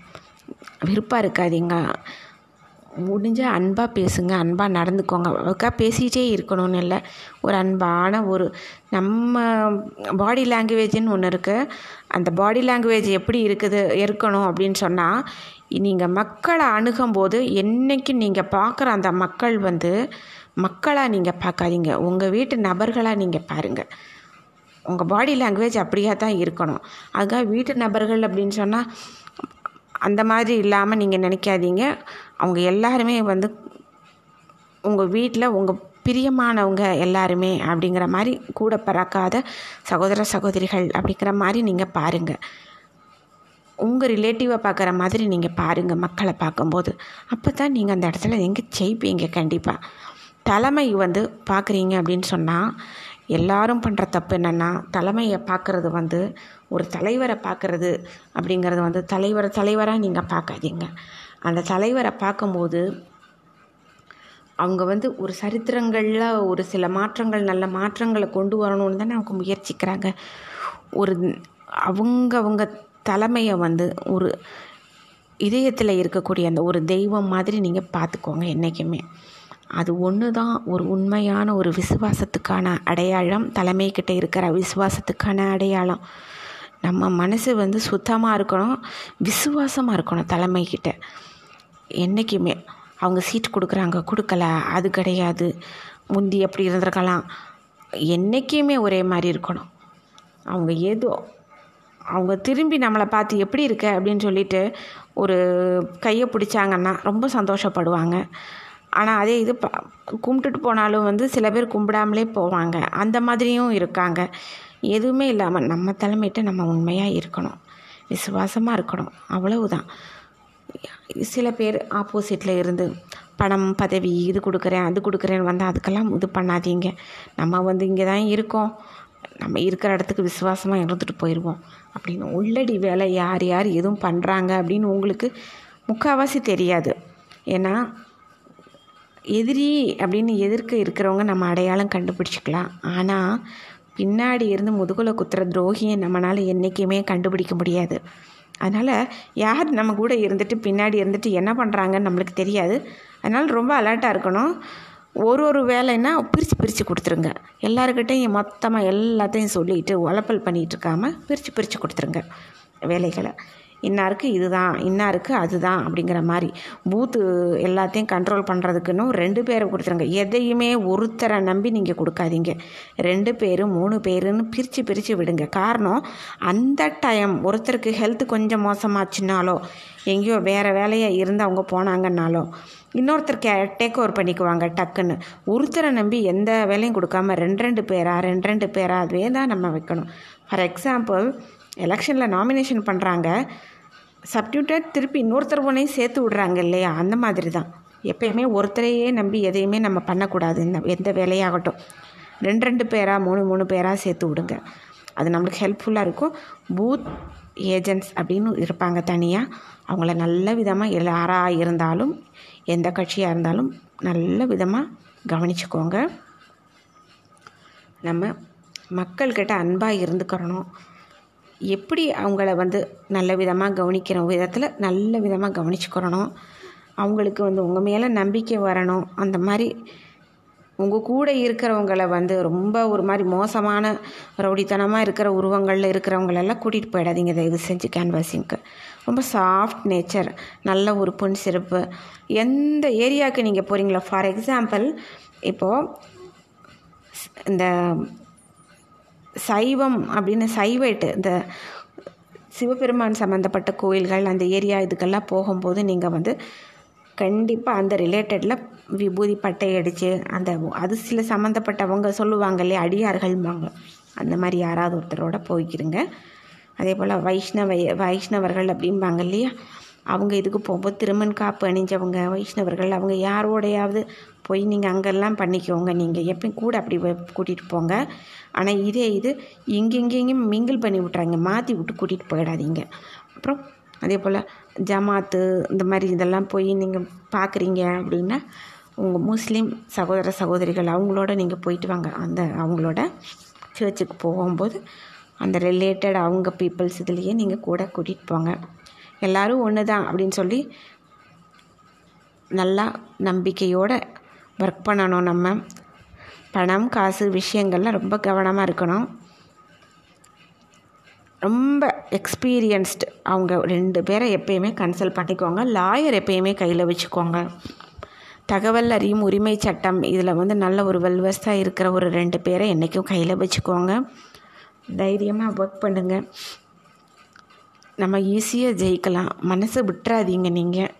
வெறுப்பாக இருக்காதீங்க. முடிஞ்சால் அன்பாக பேசுங்க அன்பாக நடந்துக்கோங்க. அதுக்காக பேசிகிட்டே இருக்கணும்னு இல்லை. ஒரு அன்பான ஒரு நம்ம பாடி லாங்குவேஜ்னு ஒன்று இருக்குது அந்த பாடி லாங்குவேஜ் எப்படி இருக்குது இருக்கணும் அப்படின்னு சொன்னால் நீங்கள் மக்களை அணுகும்போது என்றைக்கும் நீங்கள் பார்க்குற அந்த மக்கள் வந்து மக்களாக நீங்கள் பார்க்காதீங்க. உங்கள் வீட்டு நபர்களாக நீங்கள் பாருங்கள் உங்கள் பாடி லாங்குவேஜ் அப்படியே தான் இருக்கணும். அதுக்காக வீட்டு நபர்கள் அப்படின்னு சொன்னால் அந்த மாதிரி இல்லாமல் நீங்கள் நினைக்காதீங்க. அவங்க எல்லாருமே வந்து உங்கள் வீட்டில் உங்கள் பிரியமானவங்க எல்லாருமே அப்படிங்கிற மாதிரி கூட பிறக்காத சகோதர சகோதரிகள் அப்படிங்கிற மாதிரி நீங்கள் பாருங்கள் உங்கள் ரிலேட்டிவை பார்க்குற மாதிரி நீங்கள் பாருங்கள் மக்களை பார்க்கும்போது அப்போ தான் நீங்கள் அந்த இடத்துல எங்கே ஜெயிப்பீங்க கண்டிப்பாக தலைமை வந்து பார்க்குறீங்க அப்படின்னு சொன்னால் எல்லாரும் பண்ணுற தப்பு என்னென்னா தலைமையை பார்க்குறது வந்து ஒரு தலைவரை பார்க்குறது அப்படிங்கிறது வந்து தலைவரை தலைவராக நீங்கள் பார்க்காதீங்க அந்த தலைவரை பார்க்கும்போது அவங்க வந்து ஒரு சரித்திரங்களில் ஒரு சில மாற்றங்கள் நல்ல மாற்றங்களை கொண்டு வரணும்னு தானே அவங்க முயற்சிக்கிறாங்க. ஒரு அவங்க அவங்க தலைமையை வந்து ஒரு இதயத்தில் இருக்கக்கூடிய அந்த ஒரு தெய்வம் மாதிரி நீங்கள் பார்த்துக்கோங்க என்றைக்குமே அது ஒன்று தான் ஒரு உண்மையான ஒரு விசுவாசத்துக்கான அடையாளம். தலைமைக்கிட்ட இருக்கிற விசுவாசத்துக்கான அடையாளம். நம்ம மனசு வந்து சுத்தமாக இருக்கணும். விசுவாசமாக இருக்கணும் தலைமைக்கிட்ட என்றைக்குமே அவங்க சீட் கொடுக்குறாங்க. கொடுக்கல. அது கிடையாது. முந்தி எப்படி இருந்திருக்கலாம். என்றைக்குமே ஒரே மாதிரி இருக்கணும். அவங்க ஏதோ அவங்க திரும்பி நம்மளை பார்த்து எப்படி இருக்க? அப்படின்னு சொல்லிட்டு ஒரு கையை பிடிச்சாங்கன்னா ரொம்ப சந்தோஷப்படுவாங்க. ஆனால் அதே இது ப கும்பிட்டுட்டு போனாலும் வந்து சில பேர் கும்பிடாமலே போவாங்க. அந்த மாதிரியும் இருக்காங்க. எதுவுமே இல்லாமல் நம்ம தலைமையிட்ட நம்ம உண்மையாக இருக்கணும். விசுவாசமாக இருக்கணும். அவ்வளவுதான். சில பேர் ஆப்போசிட்டில் இருந்து பணம் பதவி இது கொடுக்குறேன் அது கொடுக்குறேன்னு வந்தால் அதுக்கெல்லாம் இது பண்ணாதீங்க. நம்ம வந்து இங்கே தான் இருக்கோம். நம்ம இருக்கிற இடத்துக்கு விசுவாசமாக இருந்துட்டு போயிடுவோம் அப்படின்னு உள்ளடி வேலை யார் யார் எதுவும் பண்ணுறாங்க அப்படின்னு உங்களுக்கு முக்கால்வாசி தெரியாது. ஏன்னா எதிரி அப்படின்னு எதிர்க்க இருக்கிறவங்க நம்ம அடையாளம் கண்டுபிடிச்சிக்கலாம். ஆனால் பின்னாடி இருந்து முதுகுல குத்துற துரோகியை நம்மளால் என்றைக்குமே கண்டுபிடிக்க முடியாது. அதனால் யார் நம்ம கூட இருந்துட்டு பின்னாடி இருந்துட்டு என்ன பண்ணுறாங்கன்னு நம்மளுக்கு தெரியாது. அதனால் ரொம்ப அலர்ட்டாக இருக்கணும். ஒரு ஒரு வேலைன்னா பிரித்து பிரித்து கொடுத்துருங்க. எல்லாருக்கிட்டையும் மொத்தமாக எல்லாத்தையும் சொல்லிட்டு உழப்பல் பண்ணிகிட்டு இருக்காமல் பிரித்து பிரித்து கொடுத்துருங்க வேலைகளை. இன்னாருக்கு இதுதான் இன்னாருக்கு அதுதான் அப்படிங்கிற மாதிரி. பூத்து எல்லாத்தையும் கண்ட்ரோல் பண்ணுறதுக்குன்னு ரெண்டு பேரை கொடுத்துருங்க. எதையுமே ஒருத்தரை நம்பி நீங்கள் கொடுக்காதீங்க. ரெண்டு பேர் மூணு பேருன்னு பிரித்து பிரித்து விடுங்க. காரணம் அந்த டைம் ஒருத்தருக்கு ஹெல்த் கொஞ்சம் மோசமாச்சுனாலோ எங்கேயோ வேறு வேலையாக இருந்து அவங்க போனாங்கன்னாலோ இன்னொருத்தர் கே டேக் ஓவர் பண்ணிக்குவாங்க டக்குன்னு. ஒருத்தரை நம்பி எந்த வேலையும் கொடுக்காம ரெண்டு ரெண்டு பேரா ரெண்டு ரெண்டு பேரா அதுவே தான் நம்ம வைக்கணும். ஃபார் எக்ஸாம்பிள் எலெக்ஷனில் நாமினேஷன் பண்ணுறாங்க சப்டியூட்டட் திருப்பி இன்னொருத்தர் ஒன்றையும் சேர்த்து விட்றாங்க இல்லையா? அந்த மாதிரி தான். எப்பயுமே ஒருத்தரையே நம்பி எதையுமே நம்ம பண்ணக்கூடாது. இந்த எந்த வேலையாகட்டும். ரெண்டு ரெண்டு பேராக மூணு மூணு பேராக சேர்த்து விடுங்க. அது நம்மளுக்கு ஹெல்ப்ஃபுல்லாக இருக்கும். பூத் ஏஜென்ட்ஸ் அப்படின்னு இருப்பாங்க தனியாக அவங்கள நல்ல விதமாக யாராக இருந்தாலும் எந்த கட்சியாக இருந்தாலும் நல்ல விதமாக கவனிச்சுக்கோங்க. நம்ம மக்கள்கிட்ட அன்பாக இருந்துக்கிறணும். எப்படி அவங்கள வந்து நல்ல விதமாக கவனிக்கிற விதத்தில் நல்ல விதமாக கவனிச்சுக்கிறணும். அவங்களுக்கு வந்து உங்கள் மேலே நம்பிக்கை வரணும். அந்த மாதிரி உங்கள் கூட இருக்கிறவங்களை வந்து ரொம்ப ஒரு மாதிரி மோசமான ரவுடித்தனமாக இருக்கிற உருவங்களில் இருக்கிறவங்களெல்லாம் கூட்டிகிட்டு போயிடாதீங்க. தயவு செஞ்சு கேன்வாசிங்க்கு ரொம்ப சாஃப்ட் நேச்சர் நல்ல ஒரு பொன் சிறப்பு. எந்த ஏரியாவுக்கு நீங்கள் போகிறீங்களோ ஃபார் எக்ஸாம்பிள் இப்போது இந்த சைவம் அப்படின்னு சைவைட்டு இந்த சிவபெருமான் சம்மந்தப்பட்ட கோயில்கள் அந்த ஏரியா இதுக்கெல்லாம் போகும்போது நீங்கள் வந்து கண்டிப்பாக அந்த ரிலேட்டடில் விபூதி பட்டை அடித்து அந்த அது சில சம்மந்தப்பட்டவங்க சொல்லுவாங்க இல்லையா அடியார்கள்பாங்க அந்த மாதிரி யாராவது ஒருத்தரோட போய்க்கிருங்க அதே போல் வைஷ்ணவ வைஷ்ணவர்கள் அப்படிம்பாங்க இல்லையா அவங்க இதுக்கு போகும்போது திருமண் காப்பு அணிஞ்சவங்க வைஷ்ணவர்கள் அவங்க யாரோடையாவது போய் நீங்கள் அங்கெல்லாம் பண்ணிக்கோங்க. நீங்கள் எப்பயும் கூட அப்படி கூட்டிகிட்டு போங்க. ஆனால் இதே இது இங்கெங்கேயும் மிங்கிள் பண்ணி விட்றாங்க மாற்றி விட்டு கூட்டிகிட்டு போயிடாதீங்க. அப்புறம் அதே போல் ஜமாத்து இந்த மாதிரி இதெல்லாம் போய் நீங்கள் பார்க்குறீங்க அப்படின்னா உங்கள் முஸ்லீம் சகோதர சகோதரிகள் அவங்களோட நீங்கள் போயிட்டு வாங்க. அந்த அவங்களோட சர்ச்சுக்கு போகும்போது அந்த ரிலேட்டட் அவங்க பீப்புள்ஸ் இதுலேயே நீங்கள் கூட கூட்டிகிட்டு போங்க. எல்லோரும் ஒன்று தான் அப்படின்னு சொல்லி நல்லா நம்பிக்கையோடு ஒர்க் பண்ணணும் நம்ம. பணம் காசு விஷயங்கள்லாம் ரொம்ப கவனமாக இருக்கணும். ரொம்ப எக்ஸ்பீரியன்ஸ்டு அவங்க ரெண்டு பேரை எப்பயுமே கன்சல்ட் பண்ணிக்கோங்க. லாயர் எப்பயுமே கையில் வச்சுக்கோங்க. தகவல் அறியும் உரிமை சட்டம். இதில் வந்து நல்ல ஒரு வெல்வஸ்தாக இருக்கிற ஒரு ரெண்டு பேரை என்றைக்கும் கையில் வச்சுக்கோங்க. தைரியமாக ஒர்க் பண்ணுங்கள் நம்ம ஈஸியாக ஜெயிக்கலாம். மனசை விட்டுறாதீங்க நீங்கள்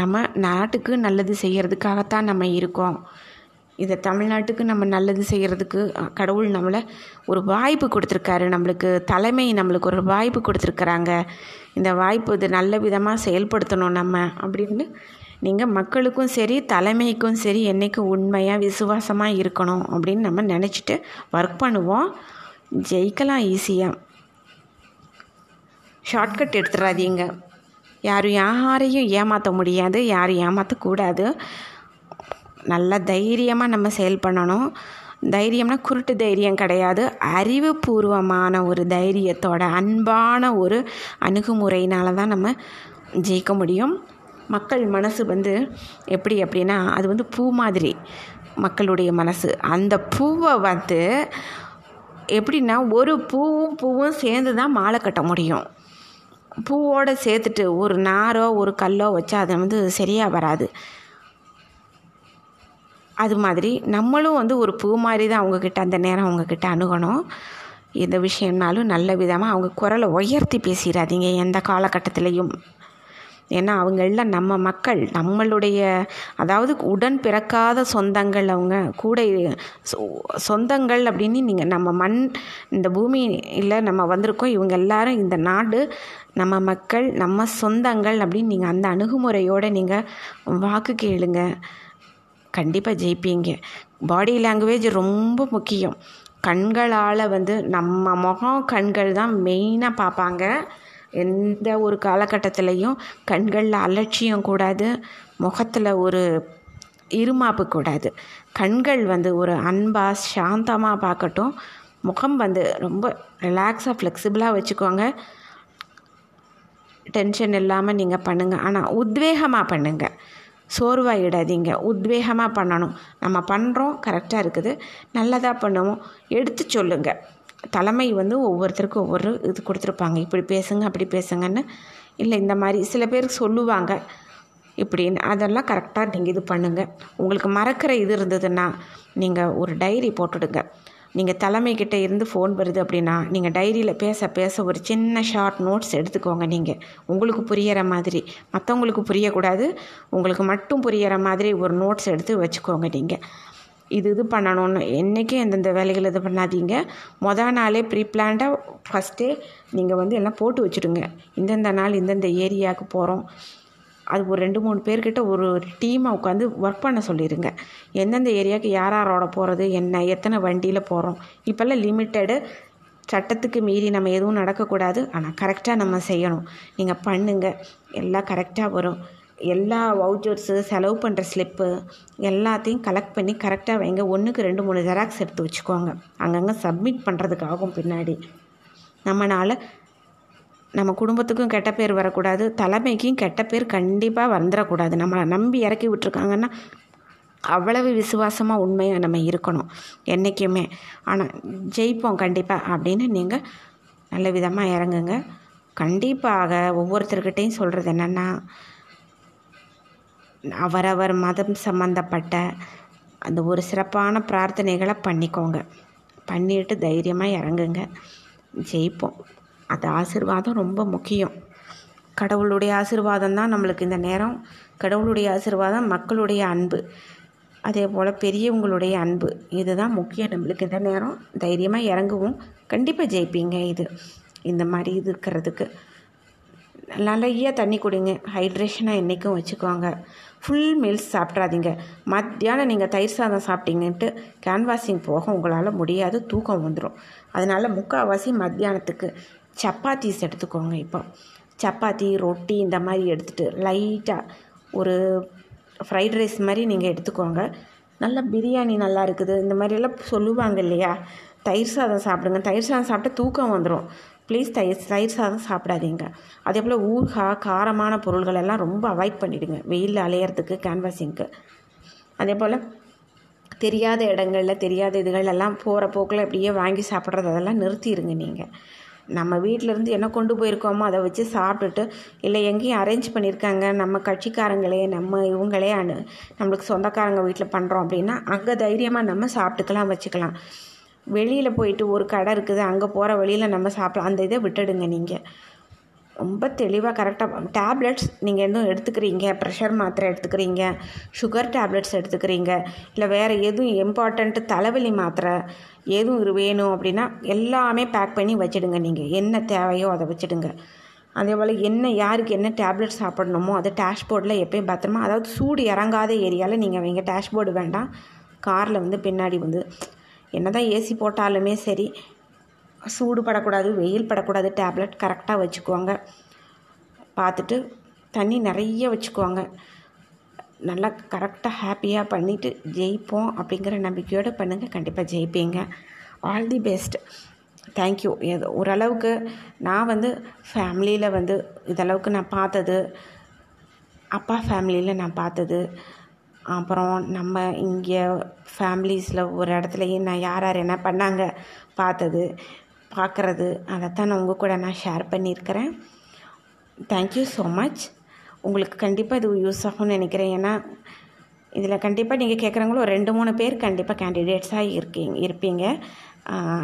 நம்ம நாட்டுக்கு நல்லது செய்கிறதுக்காகத்தான் நம்ம இருக்கோம். இதை தமிழ்நாட்டுக்கு நம்ம நல்லது செய்கிறதுக்கு கடவுள் நம்மளை ஒரு வாய்ப்பு கொடுத்துருக்காரு. நம்மளுக்கு தலைமை நம்மளுக்கு ஒரு வாய்ப்பு கொடுத்துருக்குறாங்க. இந்த வாய்ப்பு இது நல்ல விதமாக செயல்படுத்தணும் நம்ம அப்படின்னு நீங்கள் மக்களுக்கும் சரி தலைமைக்கும் சரி என்றைக்கு உண்மையாக விசுவாசமாக இருக்கணும் அப்படின்னு நம்ம நினச்சிட்டு ஒர்க் பண்ணுவோம். ஜெயிக்கலாம் ஈஸியாக ஷார்ட்கட் எடுத்துடாதீங்க யாரும் யாரையும் ஏமாற்ற முடியாது யாரும் ஏமாற்றக்கூடாது நல்லா தைரியமாக நம்ம செயல் பண்ணணும். தைரியம்னா குருட்டு தைரியம் கிடையாது. அறிவுபூர்வமான ஒரு தைரியத்தோட அன்பான ஒரு அணுகுமுறையினால தான் நம்ம ஜெயிக்க முடியும். மக்கள் மனசு வந்து எப்படி அப்படின்னா அது வந்து பூ மாதிரி மக்களுடைய மனசு. அந்த பூவை வந்து எப்படின்னா ஒரு பூவும் பூவும் சேர்ந்து தான் மாலை கட்ட முடியும். பூவோடு சேர்த்துட்டு ஒரு நாரோ ஒரு கல்லோ வச்சா அது வந்து சரியாக வராது. அது மாதிரி நம்மளும் வந்து ஒரு பூ மாதிரி தான் அவங்கக்கிட்ட அந்த நேரம் அவங்கக்கிட்ட அணுகணும். எந்த விஷயம்னாலும் நல்ல விதமாக அவங்க குரலை உயர்த்தி பேசிடாதீங்க எந்த காலகட்டத்திலையும். ஏன்னா அவங்க எல்லாம் நம்ம மக்கள் நம்மளுடைய அதாவது உடன் பிறக்காத சொந்தங்கள் அவங்க கூட சொந்தங்கள் அப்படின்னு நீங்கள் நம்ம மண் இந்த பூமியில் நம்ம வந்திருக்கோம் இவங்க எல்லாரும் இந்த நாடு நம்ம மக்கள் நம்ம சொந்தங்கள் அப்படின்னு நீங்கள் அந்த அணுகுமுறையோடு நீங்கள் வாக்கு கேளுங்க. கண்டிப்பாக ஜெயிப்பீங்க. பாடி லாங்குவேஜ் ரொம்ப முக்கியம். கண்களால் வந்து நம்ம முகம் கண்கள் தான் மெயினாக பார்ப்பாங்க. எந்த ஒரு காலகட்டத்திலையும் கண்களில் அலட்சியம் கூடாது முகத்தில் ஒரு இருமாப்பு கூடாது. கண்கள் வந்து ஒரு அன்பாக சாந்தமாக பார்க்கட்டும். முகம் வந்து ரொம்ப ரிலாக்ஸாக ஃப்ளெக்சிபிளாக வச்சுக்கோங்க. டென்ஷன் இல்லாமல் நீங்கள் பண்ணுங்கள் ஆனால் உத்வேகமாக பண்ணுங்கள் சோர்வாயிடாதீங்க உத்வேகமாக பண்ணணும். நம்ம பண்ணுறோம் கரெக்டாக இருக்குது. நல்லதாக பண்ணுவோம். எடுத்து சொல்லுங்கள் தலைமை வந்து ஒவ்வொருத்தருக்கும் ஒவ்வொரு இது கொடுத்துருப்பாங்க. இப்படி பேசுங்க அப்படி பேசுங்கன்னு. இல்லை இந்த மாதிரி சில பேர் சொல்லுவாங்க. இப்படின்னு. அதெல்லாம் கரெக்டாக நீங்கள் இது பண்ணுங்கள் உங்களுக்கு மறக்கிற இது இருந்ததுன்னா நீங்கள் ஒரு டைரி போட்டுடுங்க. நீங்கள் தலைமைக்கிட்ட இருந்து ஃபோன் வருது அப்படின்னா நீங்கள் டைரியில் பேச பேச ஒரு சின்ன ஷார்ட் நோட்ஸ் எடுத்துக்கோங்க நீங்கள் உங்களுக்கு புரியிற மாதிரி. மற்றவங்களுக்கு புரியக்கூடாது. உங்களுக்கு மட்டும் புரியிற மாதிரி ஒரு நோட்ஸ் எடுத்து வச்சுக்கோங்க நீங்கள் இது இது பண்ணணும்னு என்றைக்கும் எந்தெந்த வேலைகள் இது பண்ணாதீங்க. மொதல் நாளே ப்ரீ பிளான்டாக ஃபஸ்ட்டே நீங்கள் வந்து எல்லாம் போட்டு வச்சுடுங்க. இந்தந்த நாள் இந்தந்த ஏரியாவுக்கு போகிறோம் அது ஒரு ரெண்டு மூணு பேர்கிட்ட ஒரு டீமை உட்காந்து ஒர்க் பண்ண சொல்லிடுங்க எந்தெந்த ஏரியாவுக்கு யார் யாரோட போகிறது என்ன எத்தனை வண்டியில் போகிறோம் இப்போல்லாம் லிமிட்டடு சட்டத்துக்கு மீறி நம்ம எதுவும் நடக்கக்கூடாது. ஆனால் கரெக்டாக நம்ம செய்யணும். நீங்கள் பண்ணுங்கள் எல்லாம் கரெக்டாக வரும். எல்லா வவுச்சர்ஸு செலவு பண்ணுற ஸ்லிப்பு எல்லாத்தையும் கலெக்ட் பண்ணி கரெக்டாக வைங்க. ஒன்றுக்கு ரெண்டு மூணு ஜெராக்ஸ் எடுத்து வச்சுக்கோங்க. அங்கங்கே சப்மிட் பண்ணுறதுக்காகும் பின்னாடி. நம்மளால் நம்ம குடும்பத்துக்கும் கெட்ட பேர் வரக்கூடாது. தலைமைக்கும் கெட்ட பேர் கண்டிப்பாக வந்துடக்கூடாது நம்மளை நம்பி இறக்கி விட்ருக்காங்கன்னா அவ்வளவு விசுவாசமாக உண்மையாக நம்ம இருக்கணும் என்றைக்குமே ஆனால் ஜெயிப்போம் கண்டிப்பாக அப்படின்னு நீங்கள் நல்ல விதமாக இறங்குங்க. கண்டிப்பாக ஒவ்வொருத்தர்கிட்டையும் சொல்கிறது என்னென்னா அவரவர் மதம் சம்மந்தப்பட்ட அந்த ஒரு சிறப்பான பிரார்த்தனைகளை பண்ணிக்கோங்க. பண்ணிட்டு தைரியமாக இறங்குங்க. ஜெயிப்போம். அது ஆசிர்வாதம் ரொம்ப முக்கியம். கடவுளுடைய ஆசிர்வாதம் தான் நம்மளுக்கு இந்த நேரம். கடவுளுடைய ஆசிர்வாதம் மக்களுடைய அன்பு. அதே போல் பெரியவங்களுடைய அன்பு. இதுதான் முக்கியம் நம்மளுக்கு இந்த நேரம். தைரியமாக இறங்குவோம். கண்டிப்பாக ஜெயிப்பீங்க இது. இந்த மாதிரி இது இருக்கிறதுக்கு. நிறைய தண்ணி குடிங்க. ஹைட்ரேஷனாக என்றைக்கும் வச்சுக்கோங்க. ஃபுல் மீல்ஸ் சாப்பிட்றாதீங்க மத்தியானம் நீங்கள் தயிர் சாதம் சாப்பிட்டீங்கன்ட்டு கேன்வாசிங் போக உங்களால் முடியாது தூக்கம் வந்துடும் அதனால் முக்கால்வாசி மத்தியானத்துக்கு சப்பாத்திஸ் எடுத்துக்கோங்க இப்போ. சப்பாத்தி ரொட்டி இந்த மாதிரி எடுத்துகிட்டு லைட்டாக ஒரு ஃப்ரைட் ரைஸ் மாதிரி நீங்கள் எடுத்துக்கோங்க. நல்ல பிரியாணி நல்லா இருக்குது. இந்த மாதிரியெல்லாம் சொல்லுவாங்க இல்லையா? தயிர் சாதம் சாப்பிடுங்க. தயிர் சாதம் சாப்பிட்டா தூக்கம் வந்துடும் ப்ளீஸ் தயிர் தயிர் சாதம் சாப்பிடாதீங்க. அதே போல் ஊறுகாய் காரமான பொருள்கள் எல்லாம் ரொம்ப அவாய்ட் பண்ணிவிடுங்க வெயிலில் அலையிறதுக்கு கேன்வாசிங்க்கு அதே போல் தெரியாத இடங்களில் தெரியாத இதுகளெல்லாம் போகிற போக்கில் அப்படியே வாங்கி சாப்பிட்றது அதெல்லாம் நிறுத்திடுங்க நீங்கள் நம்ம வீட்டிலேருந்து என்ன கொண்டு போயிருக்கோமோ அதை வச்சு சாப்பிட்டுட்டு இல்லை எங்கேயும் அரேஞ்ச் பண்ணியிருக்காங்க நம்ம கட்சிக்காரங்களே நம்ம இவங்களே அனு நம்மளுக்கு சொந்தக்காரங்க வீட்டில் பண்ணுறோம் அப்படின்னா அங்கே தைரியமாக நம்ம சாப்பிட்டுக்கலாம் வச்சுக்கலாம். வெளியில் போயிட்டு ஒரு கடை இருக்குது அங்கே போகிற வழியில் நம்ம சாப்பிடலாம். அந்த இதை விட்டுடுங்க நீங்கள் ரொம்ப தெளிவாக கரெக்டாக டேப்லெட்ஸ் நீங்கள் எதுவும் எடுத்துக்கிறீங்க? ப்ரெஷர் மாத்திரை எடுத்துக்கிறீங்க? சுகர் டேப்லெட்ஸ் எடுத்துக்கிறீங்க? இல்லை வேறு எதுவும் இம்பார்ட்டண்ட்டு தலைவலி மாத்திரை எதுவும் வேணும் அப்படின்னா எல்லாமே பேக் பண்ணி வச்சுடுங்க நீங்கள் என்ன தேவையோ அதை வச்சுடுங்க. அதே போல் என்ன யாருக்கு என்ன டேப்லெட் சாப்பிடணுமோ அதை டேஷ்போர்டில் எப்பயும் பத்திரமா அதாவது சூடு இறங்காத ஏரியாவில் நீங்கள் வைங்க டேஷ்போர்டு வேண்டாம். காரில் வந்து பின்னாடி வந்து என்ன தான் ஏசி போட்டாலுமே சரி சூடு படக்கூடாது வெயில் படக்கூடாது டேப்லெட் கரெக்டாக வச்சுக்குவாங்க. பார்த்துட்டு தண்ணி நிறைய வச்சுக்குவாங்க. நல்லா கரெக்டாக ஹாப்பியாக பண்ணிவிட்டு ஜெயிப்போம் அப்படிங்கிற நம்பிக்கையோடு பண்ணுங்கள் கண்டிப்பாக ஜெயிப்பீங்க. All the best thank you எது ஓரளவுக்கு நான் வந்து ஃபேமிலியில் வந்து இதளவுக்கு நான் பார்த்தது அப்பா ஃபேமிலியில் நான் பார்த்தது அப்புறம் நம்ம இங்கே ஃபேமிலிஸில் ஒரு இடத்துல நான் யார் யார் என்ன பண்ணாங்க பார்த்தது பார்க்குறது அதைத்தான் நான் உங்கள் கூட நான் ஷேர் பண்ணியிருக்கிறேன். தேங்க்யூ ஸோ மச் உங்களுக்கு கண்டிப்பாக இது யூஸ் ஆகும்னு நினைக்கிறேன். ஏன்னா இதில் கண்டிப்பாக நீங்கள் கேட்குறவங்களும் ஒரு ரெண்டு மூணு பேர் கண்டிப்பாக கேண்டிடேட்ஸாக இருக்கீங்க இருப்பீங்க.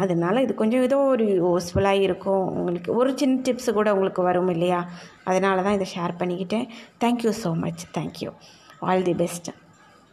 அதனால் இது கொஞ்சம் ஏதோ ஒரு யூஸ்ஃபுல்லாக இருக்கும். உங்களுக்கு ஒரு சின்ன டிப்ஸு கூட உங்களுக்கு வரும் இல்லையா? அதனால தான் இதை ஷேர் பண்ணிக்கிட்டேன். Thank you so much thank you all the best